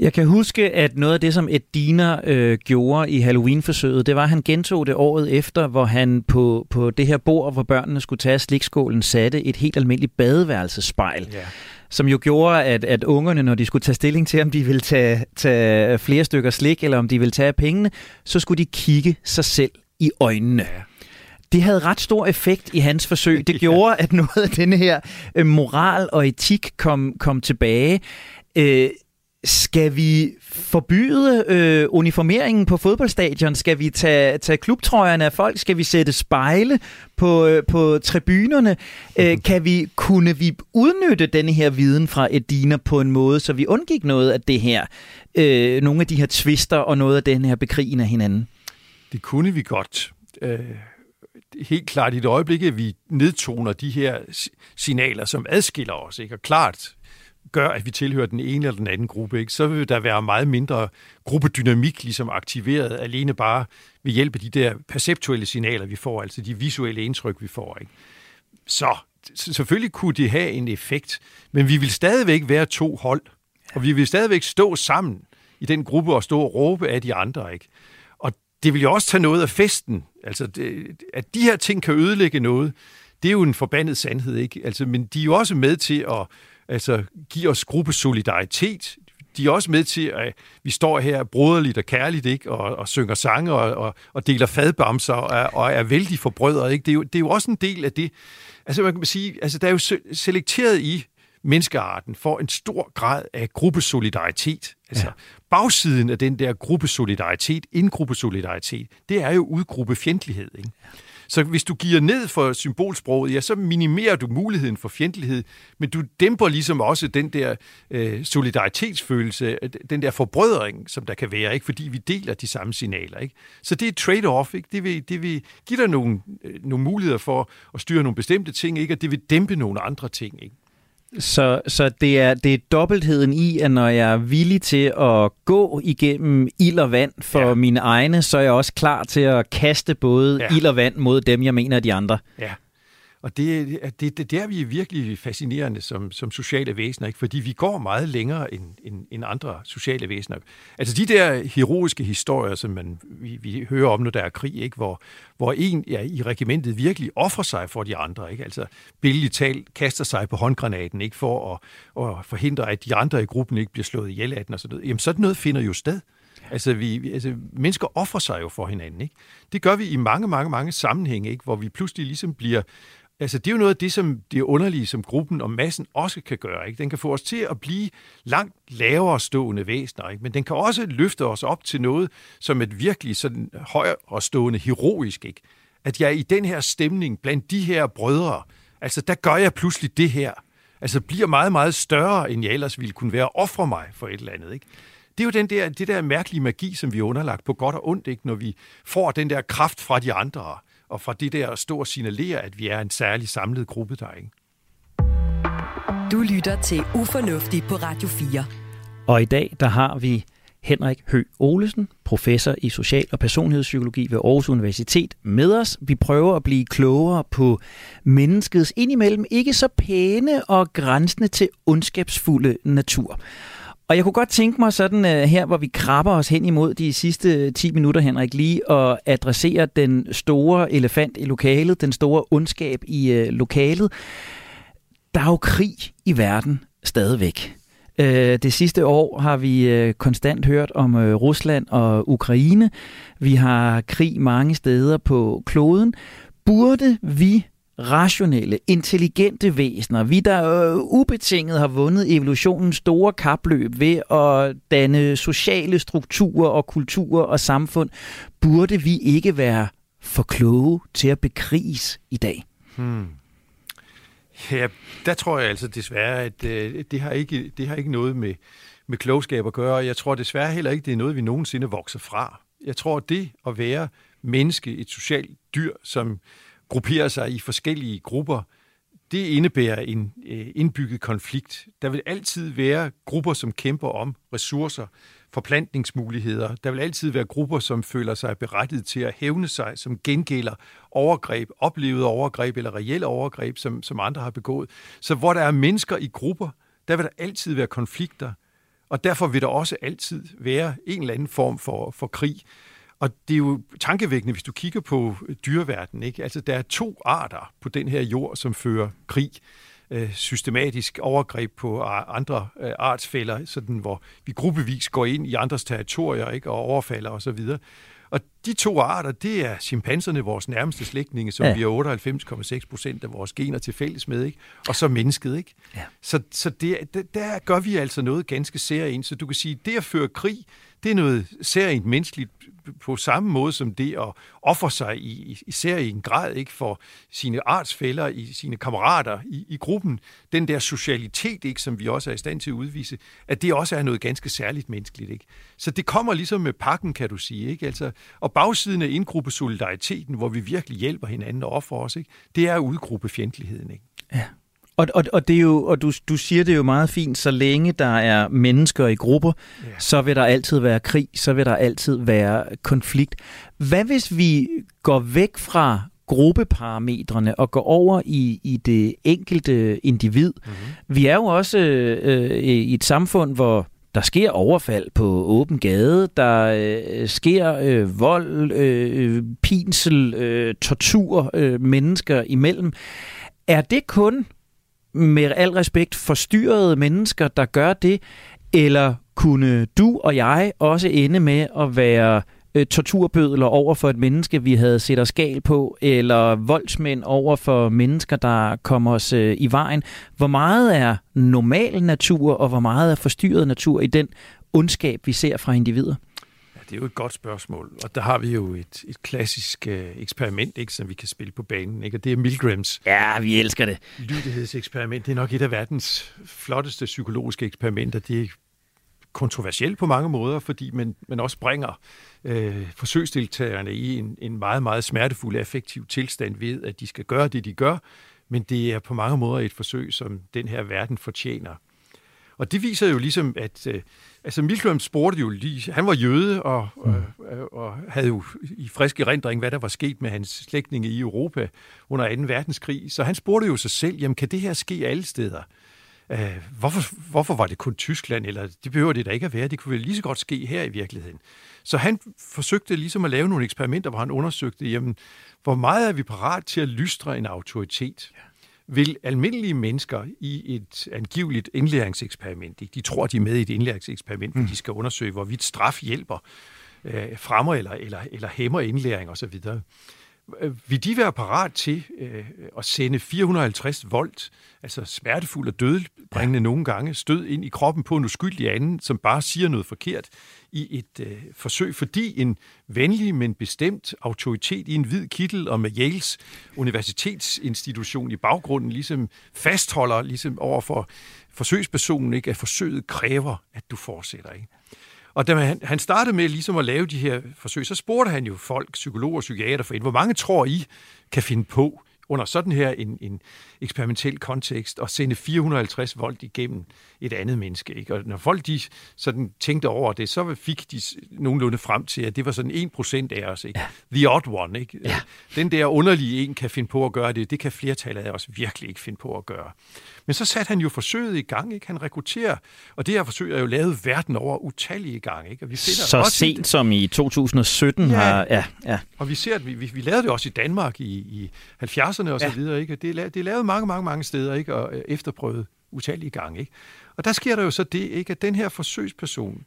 Jeg kan huske, at noget af det, som Ed Diner øh, gjorde i Halloween-forsøget, det var, at han gentog det året efter, hvor han på, på det her bord, hvor børnene skulle tage slikskålen, satte et helt almindeligt badeværelsespejl. Ja som jo gjorde, at, at ungerne, når de skulle tage stilling til, om de ville tage, tage flere stykker slik, eller om de ville tage pengene, så skulle de kigge sig selv i øjnene. Ja. Det havde ret stor effekt i hans forsøg. Det gjorde, at noget af denne her øh, moral og etik kom, kom tilbage. Øh, skal vi forbyde øh, uniformeringen på fodboldstadion? Skal vi tage, tage klubtrøjerne af folk? Skal vi sætte spejle på, øh, på tribunerne? Øh, mhm. kan vi, kunne vi udnytte denne her viden fra Edina på en måde, så vi undgik noget af det her, øh, nogle af de her tvister og noget af den her bekrigen af hinanden? Det kunne vi godt. Øh, helt klart i det øjeblik, at vi nedtoner de her signaler, som adskiller os, ikke? og klart gør, at vi tilhører den ene eller den anden gruppe, ikke? så vil der være meget mindre gruppedynamik ligesom aktiveret alene bare ved hjælp af de der perceptuelle signaler, vi får, altså de visuelle indtryk, vi får. Ikke? Så selvfølgelig kunne det have en effekt, men vi vil stadigvæk være to hold, og vi vil stadigvæk stå sammen i den gruppe og stå og råbe af de andre. Ikke? Og det vil jo også tage noget af festen. Altså, det, at de her ting kan ødelægge noget, det er jo en forbandet sandhed, ikke? Altså, men de er jo også med til at altså give os gruppesolidaritet. De er også med til, at vi står her broderligt og kærligt ikke? Og, og synger sange og, og, og deler fadbamser og er, og er vældig forbrødret. Ikke? Det, er jo, det er jo også en del af det. Altså man kan sige, altså der er jo selekteret i menneskearten for en stor grad af gruppesolidaritet. Altså ja. bagsiden af den der gruppesolidaritet, indgruppesolidaritet, det er jo udgruppefjendtlighed. Ikke? Så hvis du giver ned for symbolsproget, ja, så minimerer du muligheden for fjendtlighed, men du dæmper ligesom også den der øh, solidaritetsfølelse, øh, den der forbrødring, som der kan være, ikke? fordi vi deler de samme signaler. Ikke? Så det er trade-off. Ikke? Det, vil, det vil give dig nogle, øh, nogle muligheder for at styre nogle bestemte ting, ikke? og det vil dæmpe nogle andre ting. Ikke? Så, så det, er, det er dobbeltheden i, at når jeg er villig til at gå igennem ild og vand for ja. mine egne, så er jeg også klar til at kaste både ja. ild og vand mod dem, jeg mener er de andre. Ja, og det, det, det, det er vi virkelig fascinerende som, som sociale væsener, ikke? fordi vi går meget længere end, end, end andre sociale væsener. Altså de der heroiske historier, som man, vi, vi hører om, når der er krig, ikke? Hvor, hvor en ja, i regimentet virkelig offrer sig for de andre. Ikke? Altså billigt talt kaster sig på håndgranaten ikke? for at, at forhindre, at de andre i gruppen ikke bliver slået ihjel af den og sådan noget. Jamen sådan noget finder jo sted. Altså, vi, altså, mennesker offrer sig jo for hinanden. Ikke? Det gør vi i mange, mange, mange sammenhænge, ikke? hvor vi pludselig ligesom bliver Altså, det er jo noget af det, som det underlige, som gruppen og massen også kan gøre. Ikke? Den kan få os til at blive langt lavere stående væsener, ikke? men den kan også løfte os op til noget, som et virkelig sådan højere stående heroisk. Ikke? At jeg i den her stemning blandt de her brødre, altså der gør jeg pludselig det her. Altså bliver meget, meget større, end jeg ellers ville kunne være ofre mig for et eller andet. Ikke? Det er jo den der, det der mærkelige magi, som vi er underlagt på godt og ondt, ikke? når vi får den der kraft fra de andre og fra det der at stå og signalere, at vi er en særlig samlet gruppe der, ikke? Du lytter til Ufornuftig på Radio 4. Og i dag, der har vi Henrik Hø Olesen, professor i social- og personlighedspsykologi ved Aarhus Universitet, med os. Vi prøver at blive klogere på menneskets indimellem ikke så pæne og grænsende til ondskabsfulde natur. Og jeg kunne godt tænke mig sådan uh, her, hvor vi krabber os hen imod de sidste øh, 10 minutter, Henrik, lige at adressere den store elefant i lokalet, den store ondskab i uh, lokalet. Der er jo krig i verden stadigvæk. Uh, det sidste år har vi uh, konstant hørt om uh, Rusland og Ukraine. Vi har krig mange steder på kloden. Burde vi rationelle, intelligente væsener, vi der øh, ubetinget har vundet evolutionens store kapløb ved at danne sociale strukturer og kulturer og samfund, burde vi ikke være for kloge til at bekriges i dag? Hmm. Ja, der tror jeg altså desværre, at øh, det, har ikke, det har ikke noget med, med klogskab at gøre. Jeg tror desværre heller ikke, det er noget, vi nogensinde vokser fra. Jeg tror, det at være menneske, et socialt dyr, som grupperer sig i forskellige grupper, det indebærer en øh, indbygget konflikt. Der vil altid være grupper, som kæmper om ressourcer, forplantningsmuligheder. Der vil altid være grupper, som føler sig berettiget til at hævne sig, som gengælder overgreb, oplevede overgreb eller reelle overgreb, som, som andre har begået. Så hvor der er mennesker i grupper, der vil der altid være konflikter, og derfor vil der også altid være en eller anden form for, for krig. Og det er jo tankevækkende, hvis du kigger på dyreverdenen. Ikke? Altså, der er to arter på den her jord, som fører krig. Øh, systematisk overgreb på andre øh, artsfælder, sådan, hvor vi gruppevis går ind i andres territorier ikke? og overfalder osv. Og de to arter, det er chimpanserne, vores nærmeste slægtninge, som ja. vi har 98,6 procent af vores gener til fælles med, ikke? og så mennesket. Ikke? Ja. Så, så det, der, der gør vi altså noget ganske særligt. Så du kan sige, det at føre krig, det er noget særligt menneskeligt på samme måde som det at ofre sig i, især i en grad ikke for sine artsfælder, i sine kammerater i, i gruppen, den der socialitet, ikke, som vi også er i stand til at udvise, at det også er noget ganske særligt menneskeligt. Ikke? Så det kommer ligesom med pakken, kan du sige. Ikke? Altså, og bagsiden af indgruppe solidariteten, hvor vi virkelig hjælper hinanden og offer os, ikke? det er udgruppe fjendtligheden. Ikke? Ja. Og, og, og, det er jo, og du, du siger det jo meget fint, så længe der er mennesker i grupper, ja. så vil der altid være krig, så vil der altid være konflikt. Hvad hvis vi går væk fra gruppeparametrene og går over i, i det enkelte individ? Mm-hmm. Vi er jo også øh, i et samfund, hvor der sker overfald på åben gade, der øh, sker øh, vold, øh, pinsel, øh, tortur øh, mennesker imellem. Er det kun med al respekt forstyrrede mennesker, der gør det, eller kunne du og jeg også ende med at være øh, torturbødler over for et menneske, vi havde set os gal på, eller voldsmænd over for mennesker, der kommer os øh, i vejen. Hvor meget er normal natur, og hvor meget er forstyrret natur i den ondskab, vi ser fra individer? Det er jo et godt spørgsmål, og der har vi jo et, et klassisk øh, eksperiment, ikke, som vi kan spille på banen, ikke? og det er Milgrams. Ja, vi elsker det. Lydighedseksperiment. Det er nok et af verdens flotteste psykologiske eksperimenter. Det er kontroversielt på mange måder, fordi man, man også bringer øh, forsøgsdeltagerne i en, en meget, meget smertefuld affektiv tilstand ved, at de skal gøre det, de gør, men det er på mange måder et forsøg, som den her verden fortjener. Og det viser jo ligesom, at øh, altså Milgram spurgte jo lige, han var jøde og, mm. og, og havde jo i frisk erindring, hvad der var sket med hans slægtninge i Europa under 2. verdenskrig. Så han spurgte jo sig selv, jamen kan det her ske alle steder? Uh, hvorfor, hvorfor var det kun Tyskland, eller det behøver det da ikke at være, det kunne vel lige så godt ske her i virkeligheden. Så han forsøgte ligesom at lave nogle eksperimenter, hvor han undersøgte, jamen, hvor meget er vi parat til at lystre en autoritet? Ja vil almindelige mennesker i et angiveligt indlæringseksperiment, de tror, de er med i et indlæringseksperiment, hvor mm. de skal undersøge, hvorvidt straf hjælper, øh, fremmer eller, eller, eller hæmmer indlæring osv., vil de være parat til øh, at sende 450 volt, altså smertefuld og dødbringende ja. nogle gange, stød ind i kroppen på en uskyldig anden, som bare siger noget forkert, i et øh, forsøg, fordi en venlig, men bestemt autoritet i en hvid kittel og med Yales universitetsinstitution i baggrunden ligesom fastholder ligesom over for forsøgspersonen, ikke, at forsøget kræver, at du fortsætter. Ikke? Og da han, han startede med ligesom at lave de her forsøg, så spurgte han jo folk, psykologer og psykiater for hvor mange tror I kan finde på under sådan her en, en eksperimentel kontekst at sende 450 volt igennem et andet menneske. Ikke? Og når folk de sådan tænkte over det, så fik de nogenlunde frem til, at det var sådan 1% af os. Ikke? Ja. The odd one. Ikke? Ja. Den der underlige en kan finde på at gøre det, det kan flertallet af os virkelig ikke finde på at gøre. Men så satte han jo forsøget i gang. Ikke? Han rekrutterer, og det her forsøg er jo lavet verden over utallige gange. Ikke? Og vi finder så også sent det. som i 2017 ja. har... Ja, ja. Og vi ser, at vi, vi, vi lavede det også i Danmark i, i 70'erne og ja. så videre. Ikke? Det, er, det er lavet mange, mange, mange steder, ikke? og øh, efterprøvet utallige gange. Ikke? Og der sker der jo så det, ikke? at den her forsøgsperson,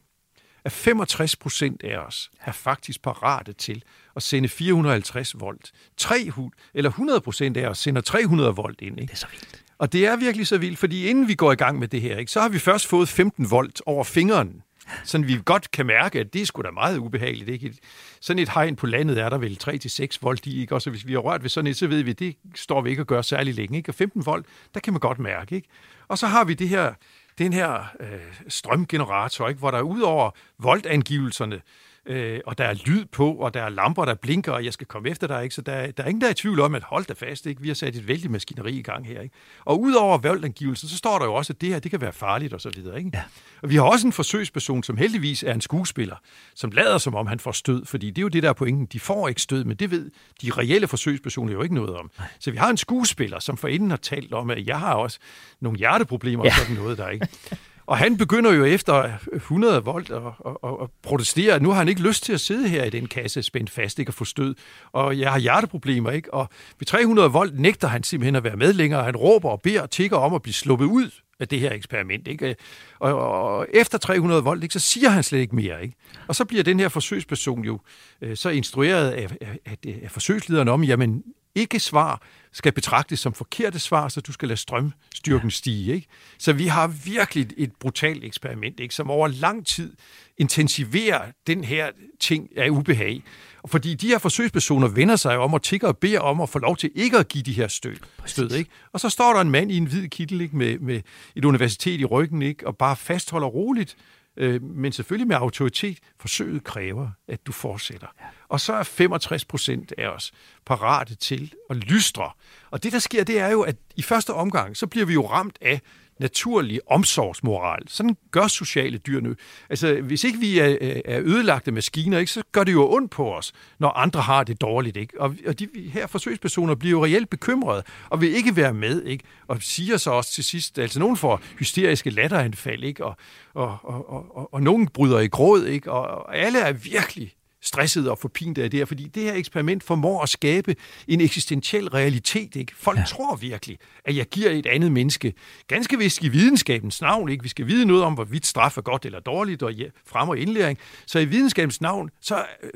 at 65 procent af os er faktisk parate til at sende 450 volt. 300, eller 100 procent af os sender 300 volt ind. Ikke? Det er så vildt. Og det er virkelig så vildt, fordi inden vi går i gang med det her, ikke, så har vi først fået 15 volt over fingeren. Så vi godt kan mærke, at det er sgu da meget ubehageligt. Ikke? Sådan et hegn på landet er der vel 3-6 volt i, ikke? Også hvis vi har rørt ved sådan et, så ved vi, at det står vi ikke at gøre særlig længe. Ikke? Og 15 volt, der kan man godt mærke. Ikke? Og så har vi det her, den her øh, strømgenerator, ikke? hvor der ud over voltangivelserne, øh, og der er lyd på, og der er lamper, der blinker, og jeg skal komme efter dig. Ikke? Så der, der er ingen, der er i tvivl om, at hold da fast, ikke? vi har sat et vældigt maskineri i gang her. Ikke? Og udover voldangivelsen, så står der jo også, at det her det kan være farligt osv. Ikke? Ja. Og vi har også en forsøgsperson, som heldigvis er en skuespiller, som lader som om, han får stød, fordi det er jo det der pointen. De får ikke stød, men det ved de reelle forsøgspersoner jo ikke noget om. Nej. Så vi har en skuespiller, som forinden har talt om, at jeg har også nogle hjerteproblemer ja. og sådan noget der, ikke? Og han begynder jo efter 100 volt at, at, at, at protestere. Nu har han ikke lyst til at sidde her i den kasse spændt fast, ikke at få stød. Og jeg har hjerteproblemer, ikke? Og ved 300 volt nægter han simpelthen at være med længere. Han råber og beder og tigger om at blive sluppet ud af det her eksperiment. Ikke? Og, og, og efter 300 volt, ikke, så siger han slet ikke mere. Ikke? Og så bliver den her forsøgsperson jo øh, så instrueret af, af, af, af forsøgslederen om, jamen ikke svar skal betragtes som forkerte svar, så du skal lade strømstyrken stige. Ikke? Så vi har virkelig et brutalt eksperiment, ikke? som over lang tid intensiverer den her ting af ubehag. Fordi de her forsøgspersoner vender sig om og tigger og beder om at få lov til ikke at give de her stød. stød ikke? Og så står der en mand i en hvid kittel ikke? Med, med et universitet i ryggen ikke? og bare fastholder roligt øh, men selvfølgelig med autoritet. Forsøget kræver, at du fortsætter. Ja. Og så er 65 procent af os parate til at lystre. Og det, der sker, det er jo, at i første omgang, så bliver vi jo ramt af naturlig omsorgsmoral. Sådan gør sociale dyr nu. Altså, hvis ikke vi er, øh, er ødelagte maskiner, ikke, så gør det jo ondt på os, når andre har det dårligt. Ikke? Og, og de her forsøgspersoner bliver jo reelt bekymrede og vil ikke være med. Ikke? Og siger så også til sidst, altså nogen får hysteriske latteranfald, ikke? Og, og, og, og, og, og nogen bryder i gråd, ikke? Og, og alle er virkelig stresset og forpint af det her, fordi det her eksperiment formår at skabe en eksistentiel realitet. Ikke? Folk ja. tror virkelig, at jeg giver et andet menneske, ganske vist i videnskabens navn, ikke? vi skal vide noget om, hvorvidt straf er godt eller dårligt, og fremmer indlæring, så i videnskabens navn, så øh,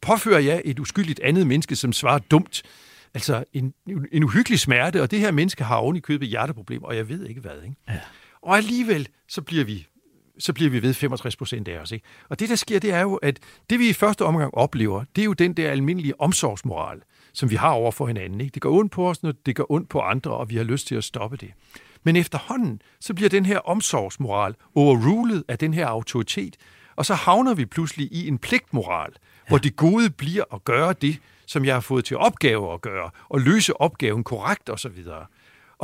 påfører jeg et uskyldigt andet menneske, som svarer dumt, altså en, en uhyggelig smerte, og det her menneske har oven i købet hjerteproblemer, og jeg ved ikke hvad. Ikke? Ja. Og alligevel, så bliver vi så bliver vi ved 65 procent af os. Ikke? Og det, der sker, det er jo, at det, vi i første omgang oplever, det er jo den der almindelige omsorgsmoral, som vi har over for hinanden. Ikke? Det går ondt på os, når det går ondt på andre, og vi har lyst til at stoppe det. Men efterhånden, så bliver den her omsorgsmoral overrulet af den her autoritet, og så havner vi pludselig i en pligtmoral, ja. hvor det gode bliver at gøre det, som jeg har fået til opgave at gøre, og løse opgaven korrekt osv. Og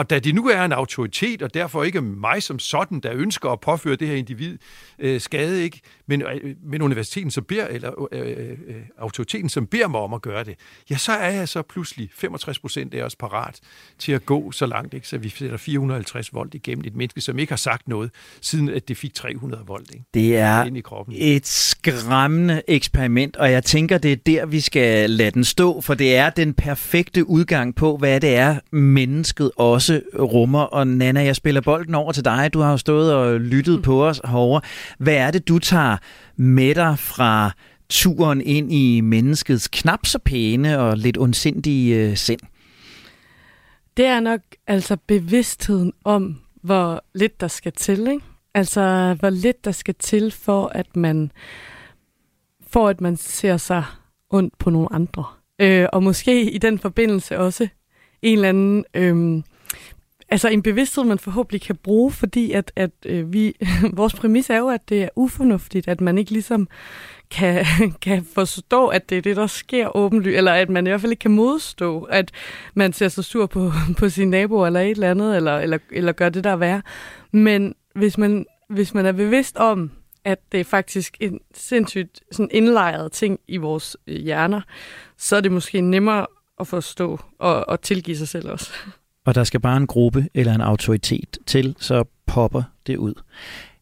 da det nu er en autoritet, og derfor ikke mig som sådan, der ønsker at påføre det her individ øh, skade, ikke? Men, øh, men universiteten, som beder, eller øh, øh, autoriteten, som beder mig om at gøre det, ja, så er jeg så pludselig 65 procent af os parat til at gå så langt, ikke? så vi sætter 450 volt igennem et menneske, som ikke har sagt noget, siden at det fik 300 volt ikke? Det er ind i kroppen. et skræmmende eksperiment, og jeg tænker, det er der, vi skal lade den stå, for det er den perfekte udgang på, hvad det er, mennesket også rummer. Og Nana, jeg spiller bolden over til dig. Du har jo stået og lyttet mm. på os herovre. Hvad er det, du tager med dig fra turen ind i menneskets knap så pæne og lidt ondsindige øh, sind? Det er nok altså bevidstheden om, hvor lidt der skal til, ikke? Altså, hvor lidt der skal til for, at man for at man ser sig ondt på nogle andre. Øh, og måske i den forbindelse også en eller anden, øh, altså en bevidsthed, man forhåbentlig kan bruge, fordi at, at øh, vi, vores præmis er jo, at det er ufornuftigt, at man ikke ligesom kan, kan forstå, at det er det, der sker åbenlyst, eller at man i hvert fald ikke kan modstå, at man ser så sur på, på sin nabo eller et eller andet, eller, eller, eller gør det, der er værre. Men hvis man, hvis man er bevidst om, at det er faktisk en sindssygt sådan indlejret ting i vores øh, hjerner, så er det måske nemmere at forstå og, og tilgive sig selv også. Og der skal bare en gruppe eller en autoritet til, så popper det ud.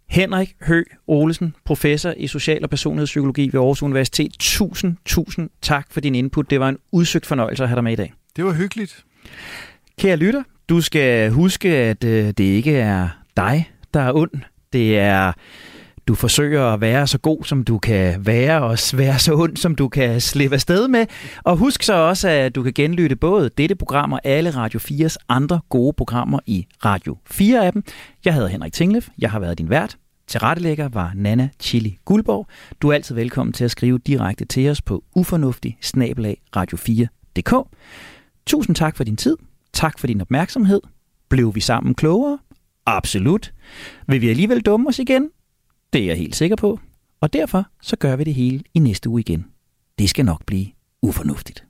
Henrik Hø Olesen, professor i social- og personlighedspsykologi ved Aarhus Universitet. Tusind, tusind tak for din input. Det var en udsøgt fornøjelse at have dig med i dag. Det var hyggeligt. Kære lytter, du skal huske, at øh, det ikke er dig, der er ond. Det er du forsøger at være så god, som du kan være, og være så ond, som du kan slippe afsted med. Og husk så også, at du kan genlytte både dette program og alle Radio 4's andre gode programmer i Radio 4-appen. Jeg hedder Henrik Tinglef, jeg har været din vært. Tilrettelægger var Nana Chili Guldborg. Du er altid velkommen til at skrive direkte til os på ufornuftig radio4.dk. Tusind tak for din tid. Tak for din opmærksomhed. Blev vi sammen klogere? Absolut. Vil vi alligevel dumme os igen? Det er jeg helt sikker på. Og derfor så gør vi det hele i næste uge igen. Det skal nok blive ufornuftigt.